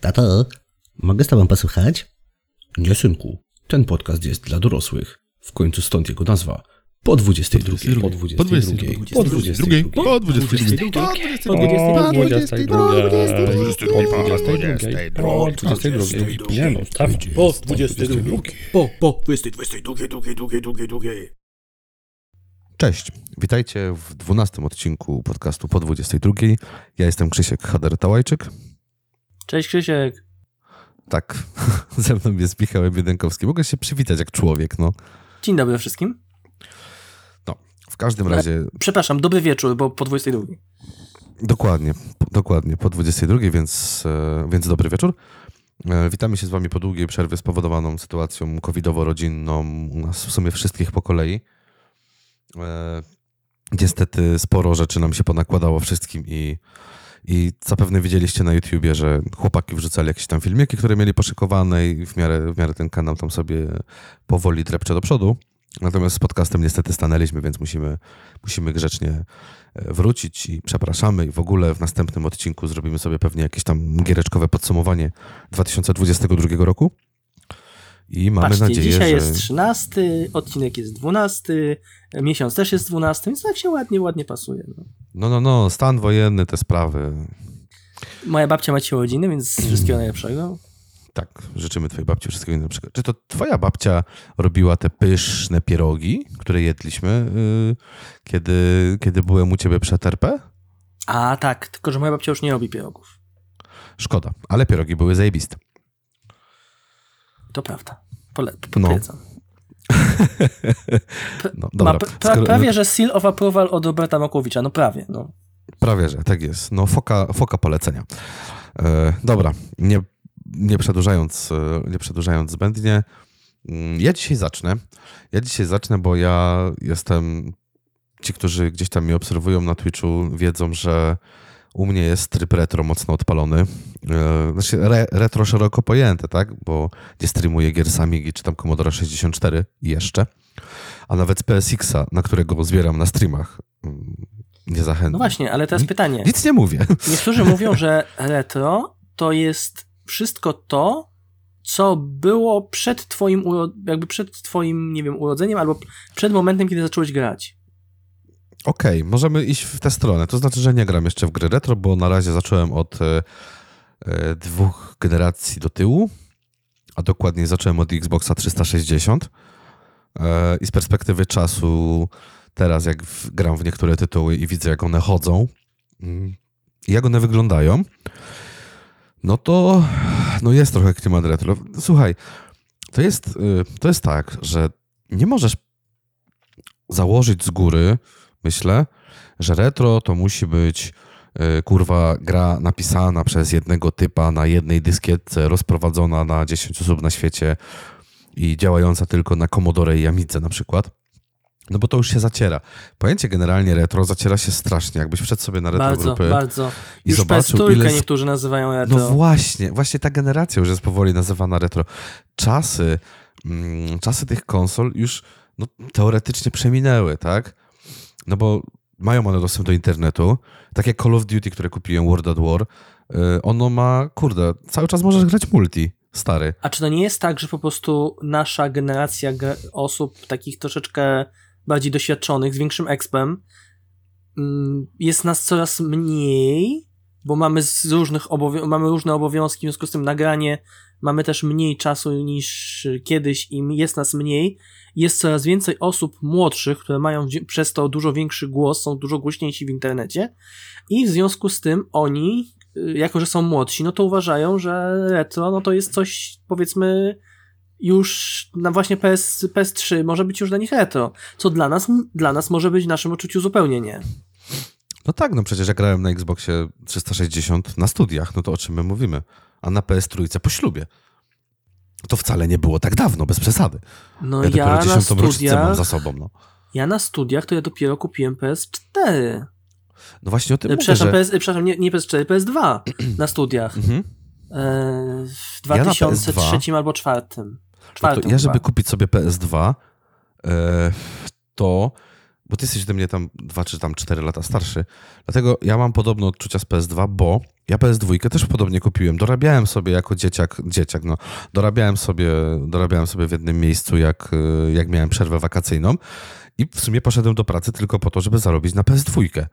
Tato, mogę z tobą posłuchać? Nie, synku. Ten podcast jest dla dorosłych. W końcu stąd jego nazwa. Po 22. Po 22. Po 22. Po 22. Po 22. Po 22. Nie no, staw. Po 22. Po, po 22. Cześć, witajcie w 12 odcinku podcastu po 22. Ja jestem Krzysiek Hader-Tałajczyk. Cześć Krzysiek. Tak, ze mną jest Michał Biedenkowski. Mogę się przywitać jak człowiek, no. Dzień dobry wszystkim. No, w każdym razie... Przepraszam, dobry wieczór, bo po 22. Dokładnie, dokładnie, po 22, więc, e, więc dobry wieczór. E, Witamy się z wami po długiej przerwie spowodowaną sytuacją covidowo-rodzinną u nas w sumie wszystkich po kolei. E, Niestety sporo rzeczy nam się ponakładało wszystkim i, i zapewne widzieliście na YouTubie, że chłopaki wrzucali jakieś tam filmiki, które mieli poszykowane i w miarę, w miarę ten kanał tam sobie powoli drepcze do przodu. Natomiast z podcastem niestety stanęliśmy, więc musimy, musimy grzecznie e, wrócić i przepraszamy i w ogóle w następnym odcinku zrobimy sobie pewnie jakieś tam giereczkowe podsumowanie 2022 roku. I mamy Patrzcie, nadzieję, dzisiaj że... jest 13, odcinek jest 12, miesiąc też jest 12, więc tak się ładnie, ładnie pasuje. No. No, no, no, stan wojenny, te sprawy. Moja babcia ma dzisiaj urodziny, więc wszystkiego najlepszego. Tak, życzymy twojej babci wszystkiego najlepszego. Czy to twoja babcia robiła te pyszne pierogi, które jedliśmy, yy, kiedy, kiedy byłem u ciebie przed RP? A tak, tylko że moja babcia już nie robi pierogów. Szkoda, ale pierogi były zajebiste. To prawda. Pole, potwierdzam. P- No, ma dobra. pra, Skoro- prawie, że seal of approval od Roberta Makłowicza, no prawie. No. Prawie, że tak jest. No, foka, foka polecenia. E, dobra, nie, nie, przedłużając, e, nie przedłużając zbędnie, mm, ja dzisiaj zacznę. Ja dzisiaj zacznę, bo ja jestem. Ci, którzy gdzieś tam mnie obserwują na Twitchu, wiedzą, że u mnie jest tryb retro mocno odpalony. E, Znaczy, re, retro szeroko pojęte, tak? Bo nie streamuję gier z Amigi czy tam Commodore 64 i jeszcze. A nawet PSX-a, na którego zbieram na streamach. mm, Nie zachęcam. no właśnie, ale teraz Ni- pytanie. Nic nie mówię. Niektórzy mówią, że retro to jest wszystko to, co było przed twoim, jakby przed twoim, nie wiem, urodzeniem albo przed momentem, kiedy zacząłeś grać. Okej, możemy iść w tę stronę. To znaczy, że nie gram jeszcze w gry retro, bo na razie zacząłem od e, e, dwóch generacji do tyłu, a dokładniej zacząłem od Xboxa 360. E, I z perspektywy czasu, teraz jak w, gram w niektóre tytuły i widzę, jak one chodzą mm, jak one wyglądają, no to no jest trochę klimat retro. Słuchaj, to jest, y, to jest tak, że nie możesz założyć z góry, myślę, że retro to musi być y, kurwa gra napisana przez jednego typa na jednej dyskietce, rozprowadzona na 10 osób na świecie i działająca tylko na Commodore i Amidze na przykład. No bo to już się zaciera. Pojęcie generalnie retro zaciera się strasznie. Jakbyś wszedł sobie na retro Bardzo, grupy bardzo. i Już zobaczył, PS3 ile... niektórzy nazywają retro. No właśnie, właśnie ta generacja już jest powoli nazywana retro. Czasy, mm, czasy tych konsol już no, teoretycznie przeminęły, tak? No bo mają one dostęp do internetu. Tak jak Call of Duty, które kupiłem, World at War, y, ono ma, kurde, cały czas możesz grać multi, stary. A czy to nie jest tak, że po prostu nasza generacja ge- osób takich troszeczkę bardziej doświadczonych, z większym expem, mm, jest nas coraz mniej, bo mamy z różnych obowią- mamy różne obowiązki, w związku z tym nagranie mamy też mniej czasu niż kiedyś i jest nas mniej. Jest coraz więcej osób młodszych, które mają przez to dużo większy głos, są dużo głośniejsi w internecie i w związku z tym oni, y, jako że są młodsi, no to uważają, że retro no to jest coś, powiedzmy, już na właśnie PS, PS3 może być już dla nich retro, co dla nas, dla nas może być w naszym odczuciu zupełnie nie. No tak, no przecież ja grałem na Xboxie 360 na studiach, no to o czym my mówimy? A na PS3 po ślubie. To wcale nie było tak dawno, bez przesady. No ja ja, dopiero na rocznicę mam studiach, za sobą, no. ja na studiach to ja dopiero kupiłem PS4. No właśnie o tym E, mówię, Przepraszam, że... PS, e, przepraszam nie, nie PS4, PS2 na studiach. Mhm. E, w Ja na 2003 PS2 albo 2004. No ja, żeby kupić sobie PS2, e, to bo ty jesteś ode mnie tam 2 czy tam 4 lata starszy, dlatego ja mam podobne odczucia z PS2, bo Ja PS2 też podobnie kupiłem. Dorabiałem sobie jako dzieciak, dzieciak, no, dorabiałem sobie, dorabiałem sobie w jednym miejscu, jak, y, jak miałem przerwę wakacyjną i w sumie poszedłem do pracy tylko po to, żeby zarobić na PS2.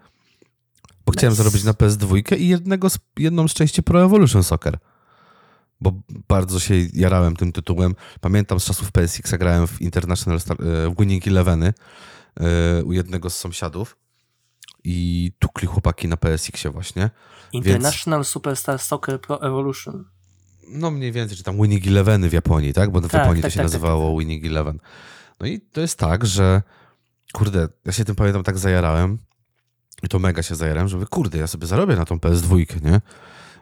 Bo chciałem zarobić na PS2 i jednego z, jedną z części Pro Evolution Soccer. Bo bardzo się jarałem tym tytułem. Pamiętam z czasów PSX grałem w International Star, y, w Winning Eleveny y, u jednego z sąsiadów i tukli chłopaki na PSX-ie właśnie. International Więc... Superstar Soccer Pro Evolution. No mniej więcej, czy tam Winning Eleveny w Japonii, tak? Bo w tak, Japonii tak, to się tak, tak nazywało tak, Winning Eleven. No i to jest tak, że kurde, ja się tym pamiętam tak zajarałem i to mega się zajarałem, żeby kurde, ja sobie zarobię na tą PS2, nie?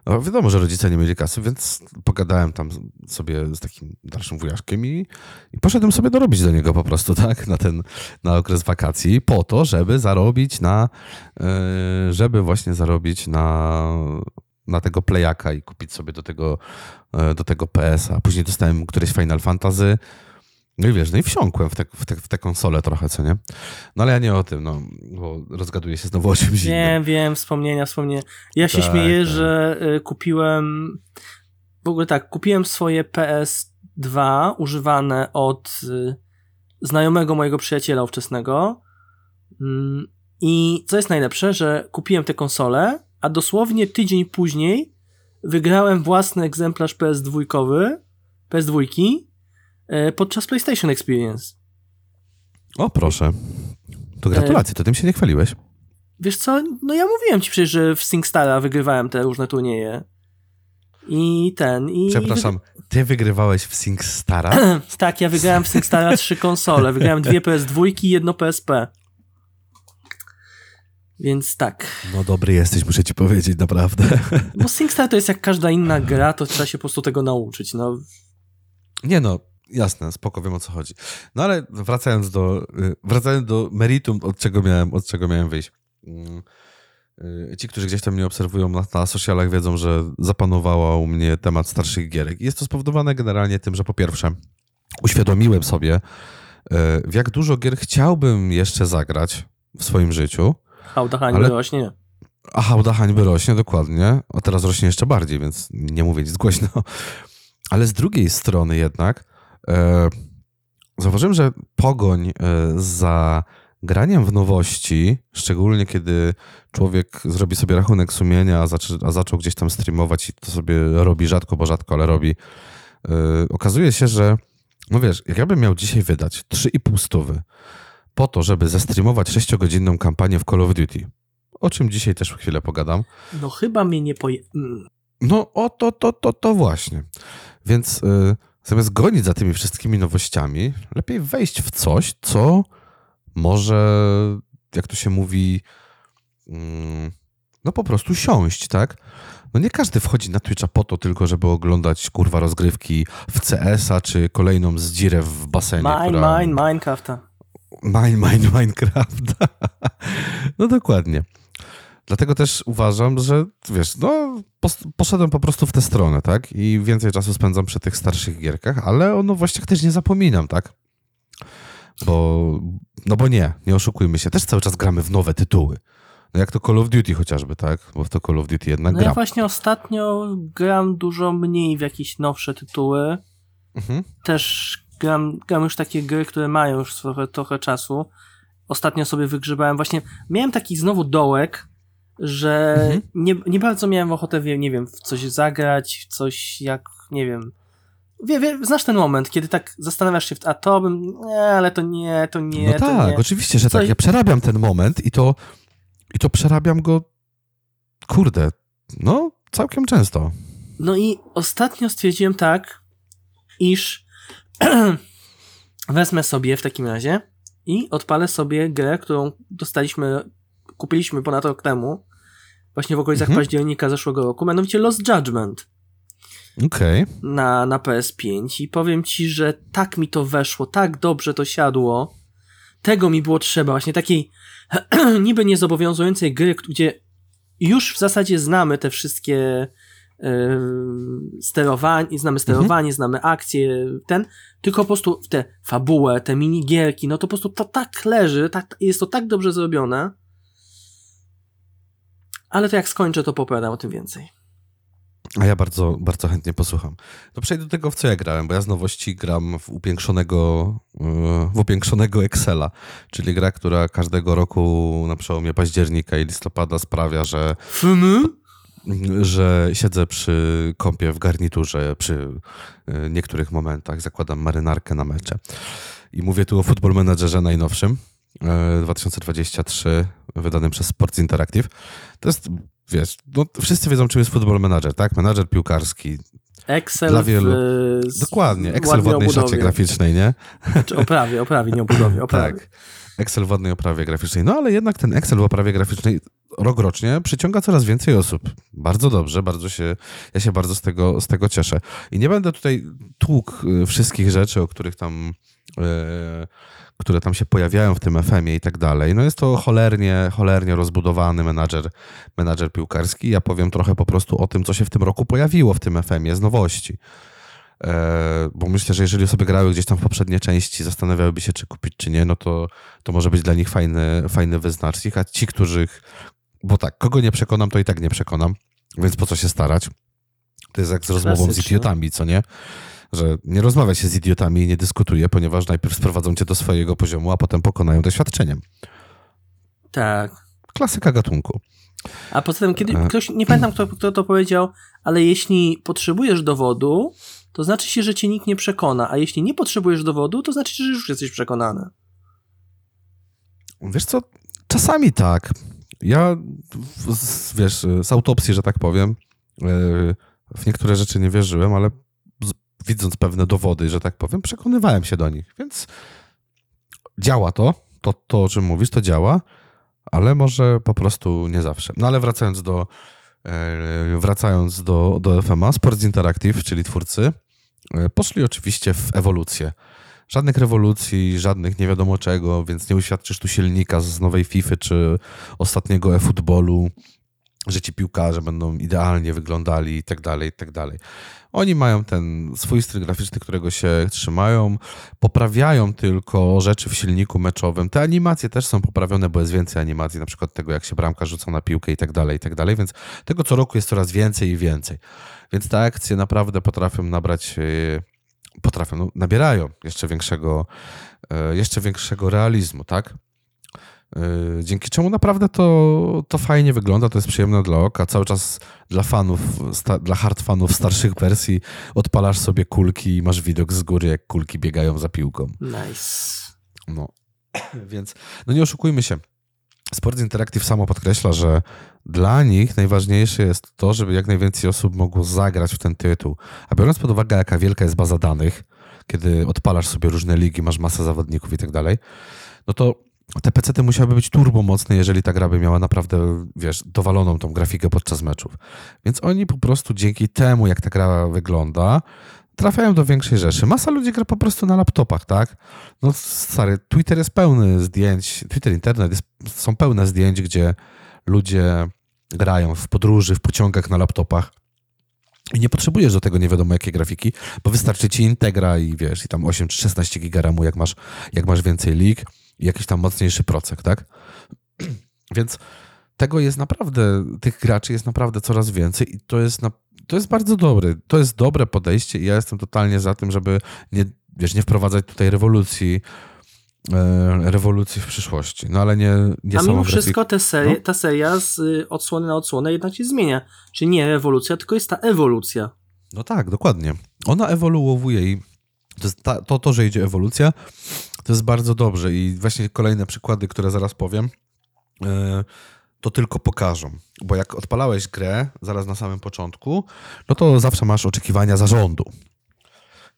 No wiadomo, że rodzice nie mieli kasy, więc pogadałem tam sobie z takim dalszym wujaszkiem i, i poszedłem sobie dorobić do niego po prostu, tak, na ten, na okres wakacji, po to, żeby zarobić na, e, żeby właśnie zarobić na, na tego playaka i kupić sobie do tego, e, do tego PS-a. Później dostałem któreś Final Fantasy, no i wiesz, no i wsiąkłem w te, w, te, w te konsole trochę, co nie? No ale ja nie o tym, no, bo rozgaduję się znowu o czymś innym. Wiem, wiem, wspomnienia, wspomnienia. Ja się tak, śmieję, tak. że y, kupiłem, w ogóle tak, kupiłem swoje PS2 używane od y, znajomego mojego przyjaciela ówczesnego mm, i co jest najlepsze, że kupiłem te konsole, a dosłownie tydzień później wygrałem własny egzemplarz PS2, PS2 E, podczas PlayStation Experience. O, proszę. To gratulacje, to tym się nie chwaliłeś. Wiesz co, no ja mówiłem ci przecież, że w SingStara wygrywałem te różne turnieje. I ten, i... Przepraszam, ty wygrywałeś w SingStara? tak, ja wygrałem w SingStara trzy konsole. Wygrałem dwie PS2 i jedno PSP. Więc tak. No dobry jesteś, muszę ci powiedzieć, naprawdę. Bo SingStar to jest jak każda inna gra, to trzeba się po prostu tego nauczyć, no. Nie no, Jasne, spoko, wiem o co chodzi. No ale wracając do, y, wracając do meritum, od czego miałem, od czego miałem wyjść. Mm, y, ci, którzy gdzieś tam mnie obserwują na, na socialach, wiedzą, że zapanowała u mnie temat starszych gierek. Jest to spowodowane generalnie tym, że po pierwsze uświadomiłem sobie, y, w jak dużo gier chciałbym jeszcze zagrać w swoim życiu. Hałda hańby ale... rośnie. A hałda hańby rośnie, dokładnie. A teraz rośnie jeszcze bardziej, więc nie mówię nic głośno. Ale z drugiej strony jednak zauważyłem, że pogoń e, za graniem w nowości, szczególnie kiedy człowiek zrobi sobie rachunek sumienia, a, a zaczął gdzieś tam streamować i to sobie robi rzadko, bo rzadko, ale robi, yy, okazuje się, że no wiesz, jak ja bym miał dzisiaj wydać 3,5 stówy po to, żeby zestreamować 6-godzinną kampanię w Call of Duty, o czym dzisiaj też chwilę pogadam. No chyba mnie nie poje... Mm. No o to, to, to, to właśnie. Więc... Yy, zamiast gonić za tymi wszystkimi nowościami, lepiej wejść w coś, co może, jak to się mówi, mm, no po prostu siąść, tak? No nie każdy wchodzi na Twitcha po to tylko, żeby oglądać kurwa rozgrywki w CS-a czy kolejną zdzirę w basenie. Mine, która... mine, Minecrafta. Mine, mine, Minecrafta. no dokładnie. Dlatego też uważam, że wiesz, no poszedłem po prostu w tę stronę, tak? I więcej czasu spędzam przy tych starszych gierkach, ale o nowościach też nie zapominam, tak? Bo, no bo nie, nie oszukujmy się, też cały czas gramy w nowe tytuły. No jak to Call of Duty chociażby, tak? Bo w to Call of Duty jednak no gram. ja właśnie ostatnio gram dużo mniej w jakieś nowsze tytuły. Mhm. Też gram, gram już takie gry, które mają już trochę, trochę czasu. Ostatnio sobie wygrzebałem właśnie, miałem taki znowu dołek, że mhm. nie, nie bardzo miałem ochotę, nie wiem, w coś zagrać, coś jak, nie wiem. Wie, wie, znasz ten moment, kiedy tak zastanawiasz się, a to bym, nie, ale to nie, to nie. No tak, nie. oczywiście, że tak. coś... tak. Ja przerabiam ten moment i to, i to przerabiam go, kurde, no, całkiem często. No i ostatnio stwierdziłem tak, iż wezmę sobie w takim razie i odpalę sobie grę, którą dostaliśmy kupiliśmy ponad rok temu, właśnie w okolicach mhm. października zeszłego roku, mianowicie Lost Judgment. Okej. Okay. Na, na PS5 i powiem ci, że tak mi to weszło, tak dobrze to siadło. Tego mi było trzeba, właśnie takiej niby niezobowiązującej gry, gdzie już w zasadzie znamy te wszystkie yy, sterowanie, znamy sterowanie, mhm. znamy akcje, ten, tylko po prostu te fabułę, te minigierki, no to po prostu to tak leży, tak, jest to tak dobrze zrobione, ale to jak skończę, to popowiadam o tym więcej. A ja bardzo, bardzo chętnie posłucham. No przejdę do tego, w co ja grałem, bo ja z nowości gram w upiększonego, w upiększonego Excela, czyli gra, która każdego roku na przełomie października i listopada sprawia, że że siedzę przy kąpie w garniturze przy y, niektórych momentach, zakładam marynarkę na mecze. I mówię tu o Football Managerze najnowszym, 2023, y, wydanym przez Sports Interactive. To jest, wiesz, no, wszyscy wiedzą, czym jest Football Manager, tak? Menadżer piłkarski. Excel Dla wielu... w... Dokładnie, Excel w ładnej szacie graficznej, nie? Znaczy oprawie, oprawie, nie obudowie, oprawie. tak. Excel w ładnej oprawie graficznej. No ale jednak ten Excel w oprawie graficznej rok rocznie przyciąga coraz więcej osób. Bardzo dobrze, bardzo się, ja się bardzo z tego, z tego cieszę. I nie będę tutaj tłukł y, wszystkich rzeczy, o których tam, yy, które tam się pojawiają w tym FM-ie i tak dalej. No jest to cholernie, cholernie rozbudowany menadżer, menadżer piłkarski. Ja powiem trochę po prostu o tym, co się w tym roku pojawiło w tym FM-ie z nowości. E, bo myślę, że jeżeli osoby grały gdzieś tam w poprzednie części, zastanawiałyby się, czy kupić, czy nie, no to, to może być dla nich fajny, fajny wyznacznik, a ci, których, bo tak, kogo nie przekonam, to i tak nie przekonam, więc po co się starać? To jest jak z rozmową z idiotami, co nie? Że nie rozmawia się z idiotami i nie dyskutuje, ponieważ najpierw sprowadzą cię do swojego poziomu, a potem pokonają doświadczeniem. Tak. Klasyka gatunku. A poza tym, kiedy e. ktoś, nie pamiętam kto, kto to powiedział, ale jeśli potrzebujesz dowodu, to znaczy się, że cię nikt nie przekona, a jeśli nie potrzebujesz dowodu, to znaczy, że już jesteś przekonany. Wiesz co, czasami tak. Ja, wiesz, z autopsji, że tak powiem, e, w niektóre rzeczy nie wierzyłem, ale widząc pewne dowody, że tak powiem, przekonywałem się do nich, więc działa to, to, to o czym mówisz, to działa, ale może po prostu nie zawsze. No ale wracając do, e, wracając do, do FMA, Sports Interactive, czyli twórcy, e, poszli oczywiście w ewolucję. Żadnych rewolucji, żadnych nie wiadomo czego, więc nie uświadczysz tu silnika z nowej FIFA czy ostatniego e-futbolu, że ci piłkarze będą idealnie wyglądali i tak dalej, i tak dalej. Oni mają ten swój styl graficzny, którego się trzymają, poprawiają tylko rzeczy w silniku meczowym. Te animacje też są poprawione, bo jest więcej animacji, na przykład tego, jak się bramka rzuca na piłkę i tak dalej, i tak dalej, więc tego co roku jest coraz więcej i więcej. Więc te akcje naprawdę potrafią nabrać e, potrafią, no, nabierają jeszcze większego, e, jeszcze większego realizmu, tak? E, dzięki czemu naprawdę to, to fajnie wygląda, to jest przyjemne dla oka. Cały czas dla fanów, sta, dla hard fanów starszych wersji odpalasz sobie kulki i masz widok z góry, jak kulki biegają za piłką. Nice. No, więc no nie oszukujmy się. Sports Interactive samo podkreśla, że dla nich najważniejsze jest to, żeby jak najwięcej osób mogło zagrać w ten tytuł. A biorąc pod uwagę, jaka wielka jest baza danych, kiedy odpalasz sobie różne ligi, masz masę zawodników i tak dalej, no to te PC-ty musiałyby być turbo mocne, jeżeli ta gra by miała naprawdę, wiesz, dowaloną tą grafikę podczas meczów. Więc oni po prostu dzięki temu, jak ta gra wygląda, trafiają do większej rzeszy. Masa ludzi gra po prostu na laptopach, tak? No stary, Twitter jest pełny zdjęć, Twitter, internet jest, są pełne zdjęć, gdzie ludzie grają w podróży, w pociągach na laptopach. I nie potrzebujesz do tego nie wiadomo jakie grafiki, bo wystarczy ci Integra i wiesz, i tam 8 czy 16 giga jak masz, jak masz więcej lig jakiś tam mocniejszy procek, tak? Więc tego jest naprawdę, tych graczy jest naprawdę coraz więcej i to jest, na, to jest bardzo dobre. To jest dobre podejście i ja jestem totalnie za tym, żeby nie, wiesz, nie wprowadzać tutaj rewolucji E, rewolucji w przyszłości. No ale nie, nie A mimo wszystko te serie, no? ta seria z y, odsłony na odsłonę jednak się zmienia. Czyli nie rewolucja, tylko jest ta ewolucja. No tak, dokładnie. Ona ewoluowuje i to, ta, to, to, że idzie ewolucja, to jest bardzo dobrze i właśnie kolejne przykłady, które zaraz powiem, e, to tylko pokażą. Bo jak odpalałeś grę zaraz na samym początku, no to zawsze masz oczekiwania zarządu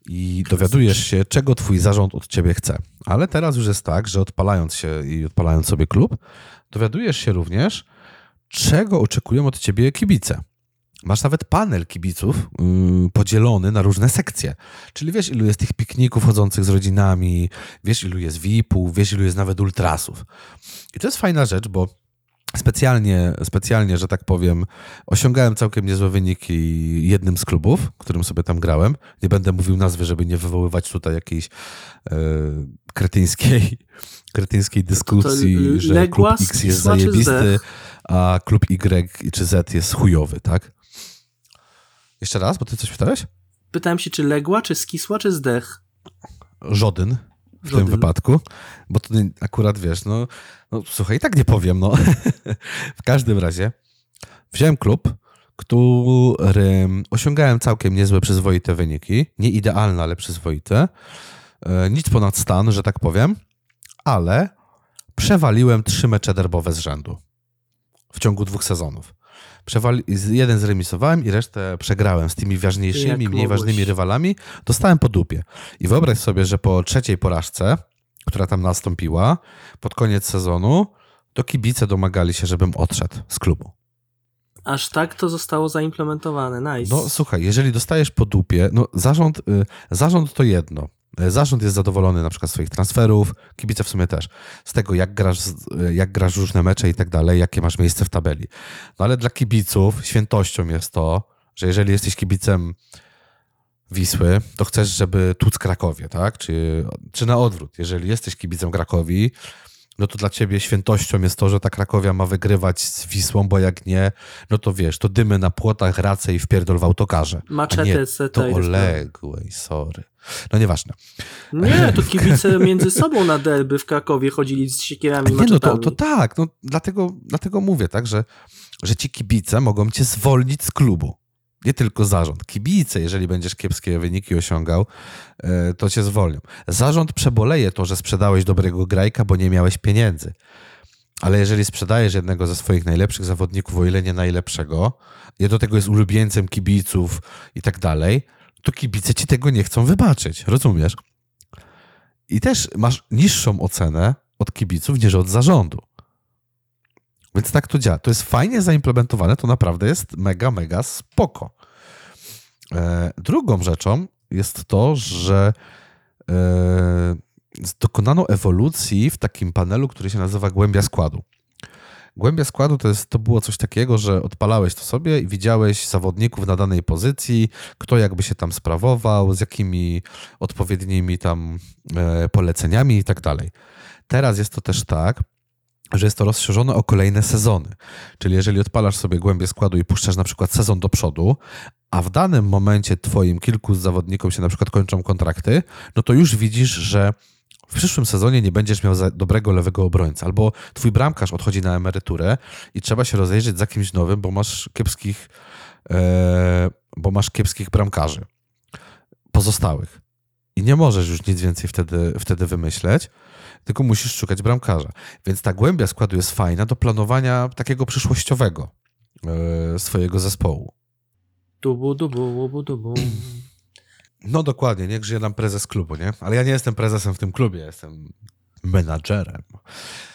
i dowiadujesz się, czego twój zarząd od ciebie chce. Ale teraz już jest tak, że odpalając się i odpalając sobie klub, dowiadujesz się również, czego oczekują od ciebie kibice. Masz nawet panel kibiców yy, podzielony na różne sekcje. Czyli wiesz, ilu jest tych pikników chodzących z rodzinami, wiesz, ilu jest VIP-ów, wiesz, ilu jest nawet ultrasów. I to jest fajna rzecz, bo Specjalnie, specjalnie, że tak powiem, osiągałem całkiem niezłe wyniki jednym z klubów, którym sobie tam grałem. Nie będę mówił nazwy, żeby nie wywoływać tutaj jakiejś e, kretyńskiej, kretyńskiej dyskusji, to to że klub X jest zajebisty, a klub Y czy Z jest chujowy, tak? Jeszcze raz, bo ty coś pytałeś? Pytałem się, czy legła, czy skisła, czy zdech? Żodyn w Żodyn. tym wypadku, bo to akurat wiesz, no, no słuchaj, i tak nie powiem, no. w każdym razie wziąłem klub, którym osiągałem całkiem niezłe, przyzwoite wyniki. Nie idealne, ale przyzwoite. E, Nic ponad stan, że tak powiem, ale przewaliłem trzy mecze derbowe z rzędu w ciągu dwóch sezonów. Przewali... Jeden zremisowałem i resztę przegrałem z tymi Jak ważniejszymi, mniej ważnymi rywalami. Dostałem po dupie. I wyobraź sobie, że po trzeciej porażce, która tam nastąpiła, pod koniec sezonu, to kibice domagali się, żebym odszedł z klubu. Aż tak to zostało zaimplementowane. Nice. No słuchaj, jeżeli dostajesz po dupie, no zarząd, y, zarząd to jedno. Y, Zarząd jest zadowolony na przykład z swoich transferów, kibice w sumie też, z tego jak grasz, y, jak grasz różne mecze i tak dalej, jakie masz miejsce w tabeli. No ale dla kibiców świętością jest to, że jeżeli jesteś kibicem Wisły, to chcesz, żeby tłuc Krakowie, tak? Czy, czy na odwrót, jeżeli jesteś kibicem Krakowi, no to dla ciebie świętością jest to, że ta Krakowia ma wygrywać z Wisłą, bo jak nie, no to wiesz, to dymy na płotach, race i wpierdol w autokarze. Nie, etc. to. Oległej, sorry. No nieważne. Nie, to kibice między sobą na derby w Krakowie chodzili z siekierami Nie, no to, to tak, no dlatego, dlatego mówię, tak, że, że ci kibice mogą cię zwolnić z klubu. Nie tylko zarząd. Kibice, jeżeli będziesz kiepskie wyniki osiągał, e, to cię zwolnią. Zarząd przeboleje to, że sprzedałeś dobrego grajka, bo nie miałeś pieniędzy. Ale jeżeli sprzedajesz jednego ze swoich najlepszych zawodników, o ile nie najlepszego, i do tego jest ulubieńcem kibiców i tak dalej, to kibice ci tego nie chcą wybaczyć. Rozumiesz? I też masz niższą ocenę od kibiców niż od zarządu. Więc tak to działa. To jest fajnie zaimplementowane, to naprawdę jest mega, mega spoko. E, drugą rzeczą jest to, że e, dokonano ewolucji w takim panelu, który się nazywa głębia składu. Głębia składu to, jest, to było coś takiego, że odpalałeś to sobie i widziałeś zawodników na danej pozycji, kto jakby się tam sprawował, z jakimi odpowiednimi tam e, poleceniami i tak dalej. Teraz jest to też tak, że jest to rozszerzone o kolejne sezony. Czyli jeżeli odpalasz sobie głębię składu i puszczasz na przykład sezon do przodu, a w danym momencie twoim kilku z zawodnikom się na przykład kończą kontrakty, no to już widzisz, że w przyszłym sezonie nie będziesz miał dobrego lewego obrońca, albo twój bramkarz odchodzi na emeryturę i trzeba się rozejrzeć za kimś nowym, bo masz kiepskich, e, bo masz kiepskich bramkarzy pozostałych. I nie możesz już nic więcej wtedy, wtedy wymyśleć, tylko musisz szukać bramkarza. Więc ta głębia składu jest fajna do planowania takiego przyszłościowego e, swojego zespołu. Dubu, dubu, dubu, dubu. No dokładnie, niech żyje nam prezes klubu, nie? Ale ja nie jestem prezesem w tym klubie, jestem menadżerem.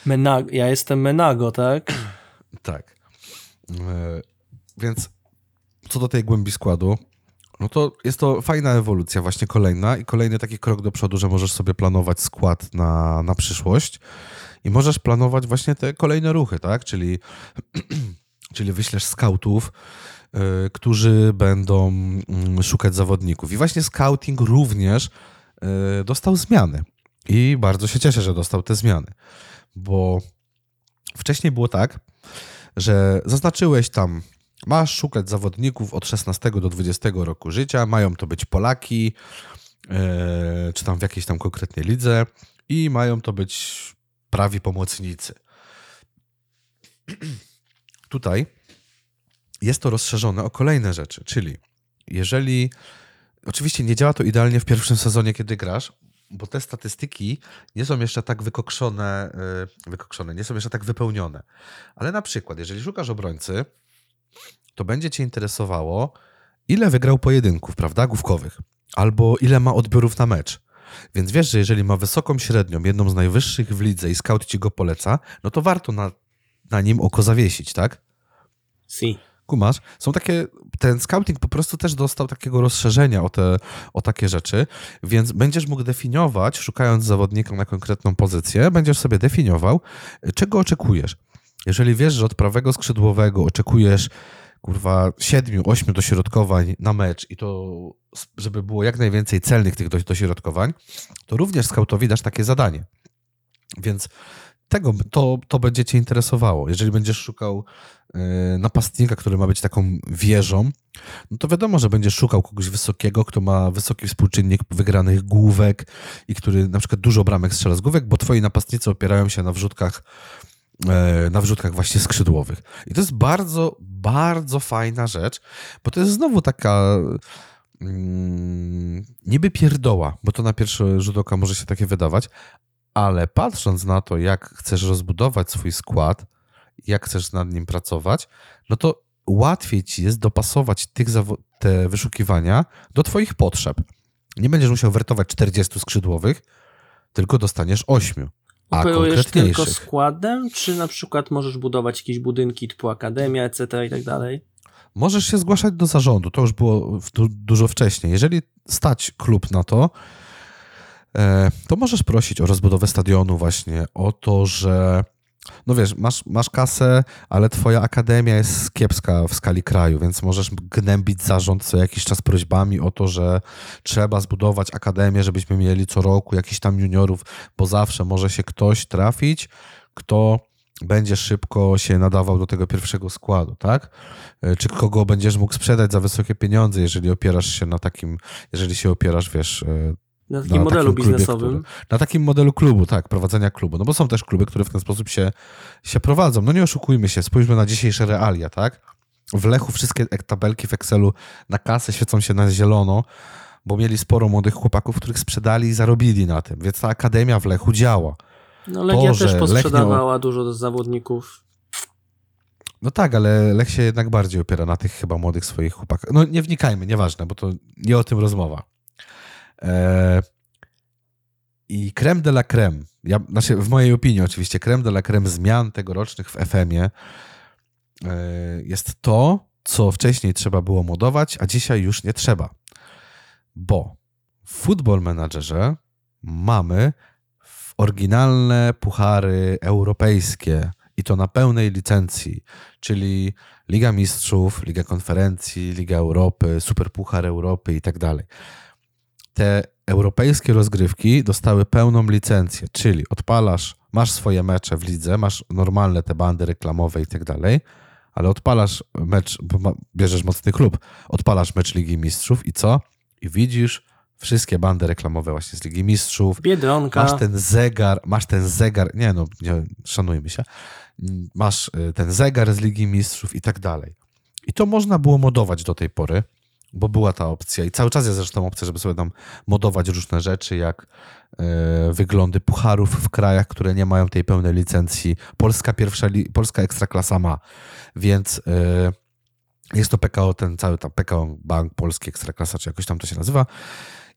Mena- ja jestem Menago, tak? Tak. E, Więc co do tej głębi składu, no to jest to fajna ewolucja, właśnie kolejna i kolejny taki krok do przodu, że możesz sobie planować skład na, na przyszłość i możesz planować właśnie te kolejne ruchy, tak? Czyli, czyli wyślesz skautów, y, którzy będą mm, szukać zawodników. I właśnie scouting również y, dostał zmiany. I bardzo się cieszę, że dostał te zmiany, bo wcześniej było tak, że zaznaczyłeś tam, masz szukać zawodników od 16 do 20 roku życia, mają to być Polaki, e, czy tam w jakiejś tam konkretnej lidze i mają to być prawi pomocnicy. Tutaj jest to rozszerzone o kolejne rzeczy, czyli jeżeli oczywiście nie działa to idealnie w pierwszym sezonie, kiedy grasz, bo te statystyki nie są jeszcze tak wykokszone, wykokszone, nie są jeszcze tak wypełnione. Ale na przykład, jeżeli szukasz obrońcy, to będzie cię interesowało, ile wygrał pojedynków, prawda, główkowych, albo ile ma odbiorów na mecz. Więc wiesz, że jeżeli ma wysoką średnią, jedną z najwyższych w lidze i scout ci go poleca, no to warto na, na nim oko zawiesić, tak? Si. Kumasz? Są takie, ten scouting po prostu też dostał takiego rozszerzenia o, te, o takie rzeczy, więc będziesz mógł definiować, szukając zawodnika na konkretną pozycję, będziesz sobie definiował, czego oczekujesz. Jeżeli wiesz, że od prawego skrzydłowego oczekujesz kurwa siedmiu, ośmiu dośrodkowań na mecz i to, żeby było jak najwięcej celnych tych do- dośrodkowań, to również skautowi dasz takie zadanie. Więc tego, to, to będzie cię interesowało. Jeżeli będziesz szukał y, napastnika, który ma być taką wieżą, no to wiadomo, że będziesz szukał kogoś wysokiego, kto ma wysoki współczynnik wygranych główek i który na przykład dużo bramek strzela z główek, bo twoi napastnicy opierają się na wrzutkach e, na wrzutkach właśnie skrzydłowych. I to jest bardzo, bardzo fajna rzecz, bo to jest znowu taka mm, niby pierdoła, bo to na pierwszy rzut oka może się takie wydawać, ale patrząc na to, jak chcesz rozbudować swój skład, jak chcesz nad nim pracować, no to łatwiej ci jest dopasować tych te wyszukiwania do twoich potrzeb. Nie będziesz musiał wertować 40 skrzydłowych, tylko dostaniesz 8. Operujesz tylko składem, czy na przykład możesz budować jakieś budynki typu akademia, etc. i tak dalej? Możesz się zgłaszać do zarządu, to już było dużo wcześniej. Jeżeli stać klub na to, E, to możesz prosić o rozbudowę stadionu właśnie, o to, że no wiesz, masz, masz kasę, ale twoja akademia jest kiepska w skali kraju, więc możesz gnębić zarząd co jakiś czas prośbami o to, że trzeba zbudować akademię, żebyśmy mieli co roku jakichś tam juniorów, bo zawsze może się ktoś trafić, kto będzie szybko się nadawał do tego pierwszego składu, tak? E, czy kogo będziesz mógł sprzedać za wysokie pieniądze, jeżeli opierasz się na takim, jeżeli się opierasz, wiesz, e, na takim na modelu takim biznesowym. Klubie, który, na takim modelu klubu, tak, prowadzenia klubu. No bo są też kluby, które w ten sposób się, się prowadzą. No nie oszukujmy się, spójrzmy na dzisiejsze realia, tak? W Lechu wszystkie tabelki w Excelu na kasę świecą się na zielono, bo mieli sporo młodych chłopaków, których sprzedali i zarobili na tym. Więc ta akademia w Lechu działa. No Legia to, też posprzedawała Lech dużo zawodników. No tak, ale Lech się jednak bardziej opiera na tych chyba młodych swoich chłopakach. No nie wnikajmy, nieważne, bo to nie o tym rozmowa. E, I creme de la creme, ja, znaczy w mojej opinii oczywiście, creme de la creme zmian tegorocznych w FM-ie e, jest to, co wcześniej trzeba było modować, a dzisiaj już nie trzeba. Bo w Football Managerze mamy oryginalne puchary europejskie i to na pełnej licencji, czyli Liga Mistrzów, Liga Konferencji, Liga Europy, Superpuchar Europy i tak dalej te europejskie rozgrywki dostały pełną licencję, czyli odpalasz, masz swoje mecze w lidze, masz normalne te bandy reklamowe i tak dalej, ale odpalasz mecz, bo bierzesz mocny klub, odpalasz mecz Ligi Mistrzów i co? I widzisz wszystkie bandy reklamowe właśnie z Ligi Mistrzów. Biedronka. Masz ten zegar, masz ten zegar, nie no, nie, szanujmy się, masz y, ten zegar z Ligi Mistrzów i tak dalej. I to można było modować do tej pory bo była ta opcja i cały czas jest zresztą opcja, żeby sobie tam modować różne rzeczy, jak e, wyglądy pucharów w krajach, które nie mają tej pełnej licencji. Polska pierwsza, polska ekstraklasa ma, więc e, jest to PKO, ten cały tam PKO Bank Polski Ekstraklasa, czy jakoś tam to się nazywa.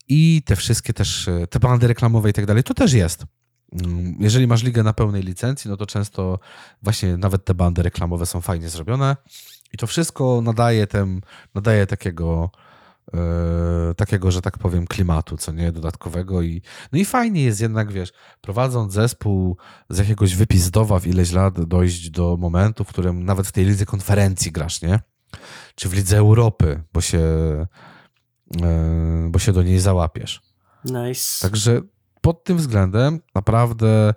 I te wszystkie też, e, te bandy reklamowe i tak dalej, to też jest. Mm, jeżeli masz ligę na pełnej licencji, no to często właśnie nawet te bandy reklamowe są fajnie zrobione. I to wszystko nadaje, tem, nadaje takiego, yy, takiego, że tak powiem, klimatu, co nie, dodatkowego. I, no i fajnie jest jednak, wiesz, prowadząc zespół z jakiegoś wypizdowa w ileś lat dojść do momentu, w którym nawet w tej lidze konferencji grasz, nie? Czy w lidze Europy, bo się, yy, bo się do niej załapiesz. Nice. Także pod tym względem naprawdę E,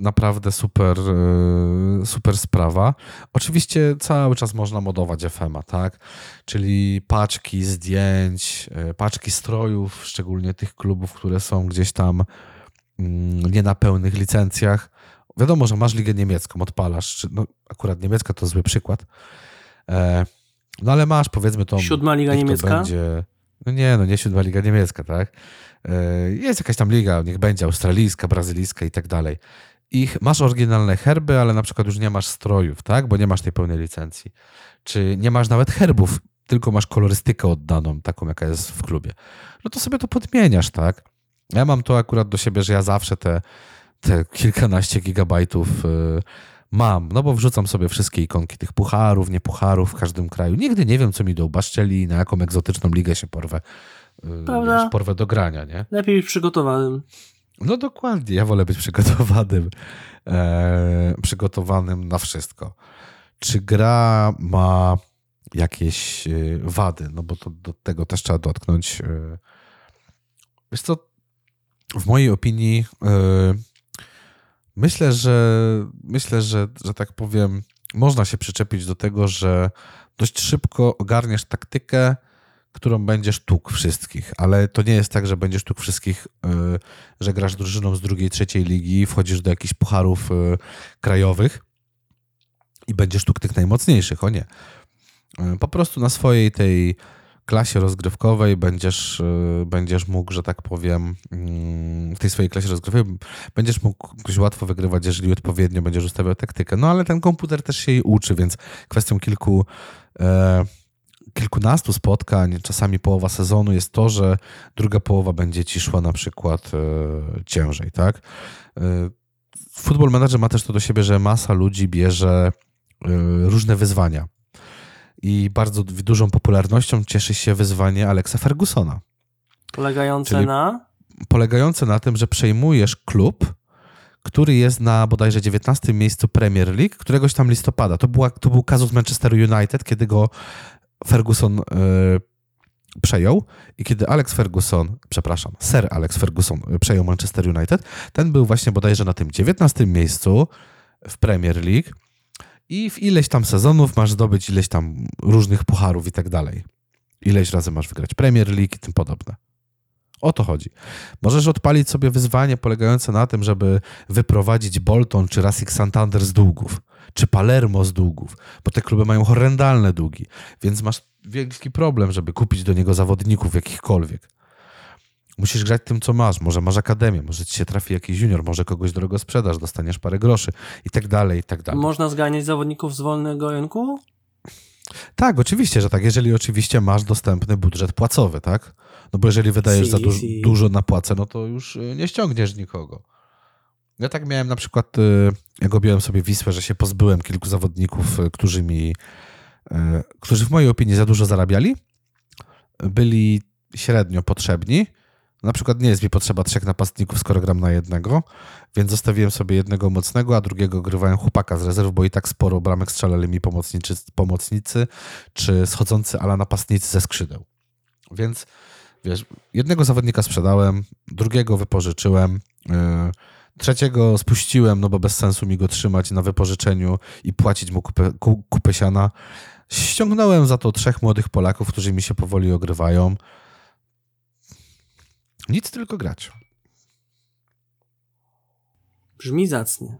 naprawdę super, e, super sprawa. Oczywiście cały czas można modować FM-a, tak? Czyli paczki zdjęć, e, paczki strojów, szczególnie tych klubów, które są gdzieś tam mm, nie na pełnych licencjach. Wiadomo, że masz ligę niemiecką, odpalasz, czy, no, akurat niemiecka to zły przykład. No ale masz powiedzmy to. Siódma liga niemiecka? Będzie, no nie, no nie siódma liga niemiecka, tak? E, jest jakaś tam liga, niech będzie australijska, brazylijska i tak dalej. I masz oryginalne herby, ale na przykład już nie masz strojów, tak? Bo nie masz tej pełnej licencji. Czy nie masz nawet herbów, tylko masz kolorystykę oddaną, taką jaka jest w klubie. No to sobie to podmieniasz, tak? Ja mam to akurat do siebie, że ja zawsze te, te kilkanaście gigabajtów y, mam, no bo wrzucam sobie wszystkie ikonki tych pucharów, nie pucharów w każdym kraju. Nigdy nie wiem, co mi do ubaszczeli, na jaką egzotyczną ligę się porwę. Prawda? Porwę do grania, nie? Lepiej być przygotowanym. No dokładnie, ja wolę być przygotowanym, e, przygotowanym na wszystko. Czy gra ma jakieś e, wady? No bo to, do tego też trzeba dotknąć. E, wiesz co, w mojej opinii e, Myślę, że myślę, że, że tak powiem, można się przyczepić do tego, że dość szybko ogarniesz taktykę, którą będziesz tuk wszystkich, ale to nie jest tak, że będziesz tuk wszystkich, yy, że grasz drużyną z drugiej, trzeciej ligi, wchodzisz do jakichś pucharów yy, krajowych i będziesz tuk tych najmocniejszych, o nie. Yy, po prostu na swojej tej klasie rozgrywkowej będziesz, będziesz mógł, że tak powiem, mm, w tej swojej klasie rozgrywkowej będziesz mógł łatwo wygrywać, jeżeli odpowiednio będziesz ustawiał taktykę. No ale ten komputer też się jej uczy, więc kwestią kilku kilkunastu spotkań, czasami połowa sezonu jest to, że druga połowa będzie ci szła na przykład e, ciężej, tak? E, Football Manager ma też to do siebie, że masa ludzi bierze e, różne wyzwania. I bardzo dużą popularnością cieszy się wyzwanie Alexa Fergusona. Polegające Czyli na? Polegające na tym, że przejmujesz klub, który jest na bodajże 19 miejscu Premier League, któregoś tam listopada. To, była, to był kazus Manchester United, kiedy go Ferguson e, przejął i kiedy Alex Ferguson, przepraszam, Sir Alex Ferguson e, przejął Manchester United, ten był właśnie bodajże na tym 19 miejscu w Premier League i w ileś tam sezonów masz zdobyć ileś tam różnych pucharów i tak dalej. Ileś razy masz wygrać Premier League i tym podobne. O to chodzi. Możesz odpalić sobie wyzwanie polegające na tym, żeby wyprowadzić Bolton czy Racing Santander z długów czy Palermo z długów, bo te kluby mają horrendalne długi, więc masz wielki problem, żeby kupić do niego zawodników jakichkolwiek. Musisz grać tym, co masz. Może masz akademię, może ci się trafi jakiś junior, może kogoś drogo sprzedasz, dostaniesz parę groszy i tak dalej, i tak dalej. Można zganiać zawodników z wolnego rynku? Tak, oczywiście, że tak. Jeżeli oczywiście masz dostępny budżet płacowy, tak? No bo jeżeli wydajesz si, za du si. dużo na płacę, no to już y, nie ściągniesz nikogo. Ja tak miałem na przykład, y, jak obiłem sobie Wisłę, że się pozbyłem kilku zawodników, y, którzy mi, y, którzy w mojej opinii za dużo zarabiali, byli średnio potrzebni. Na przykład nie jest mi potrzeba trzech napastników, skoro gram na jednego, więc zostawiłem sobie jednego mocnego, a drugiego grywałem chłopaka z rezerw, bo i tak sporo bramek strzelali mi pomocniczy, pomocnicy, czy schodzący ala napastnicy ze skrzydeł. Więc wiesz, jednego zawodnika sprzedałem, drugiego wypożyczyłem, yy, Trzeciego spuściłem, no bo bez sensu mi go trzymać na wypożyczeniu i płacić mu kupę, kupę siana. Ściągnąłem za to trzech młodych Polaków, którzy mi się powoli ogrywają. Nic tylko grać. Brzmi zacnie.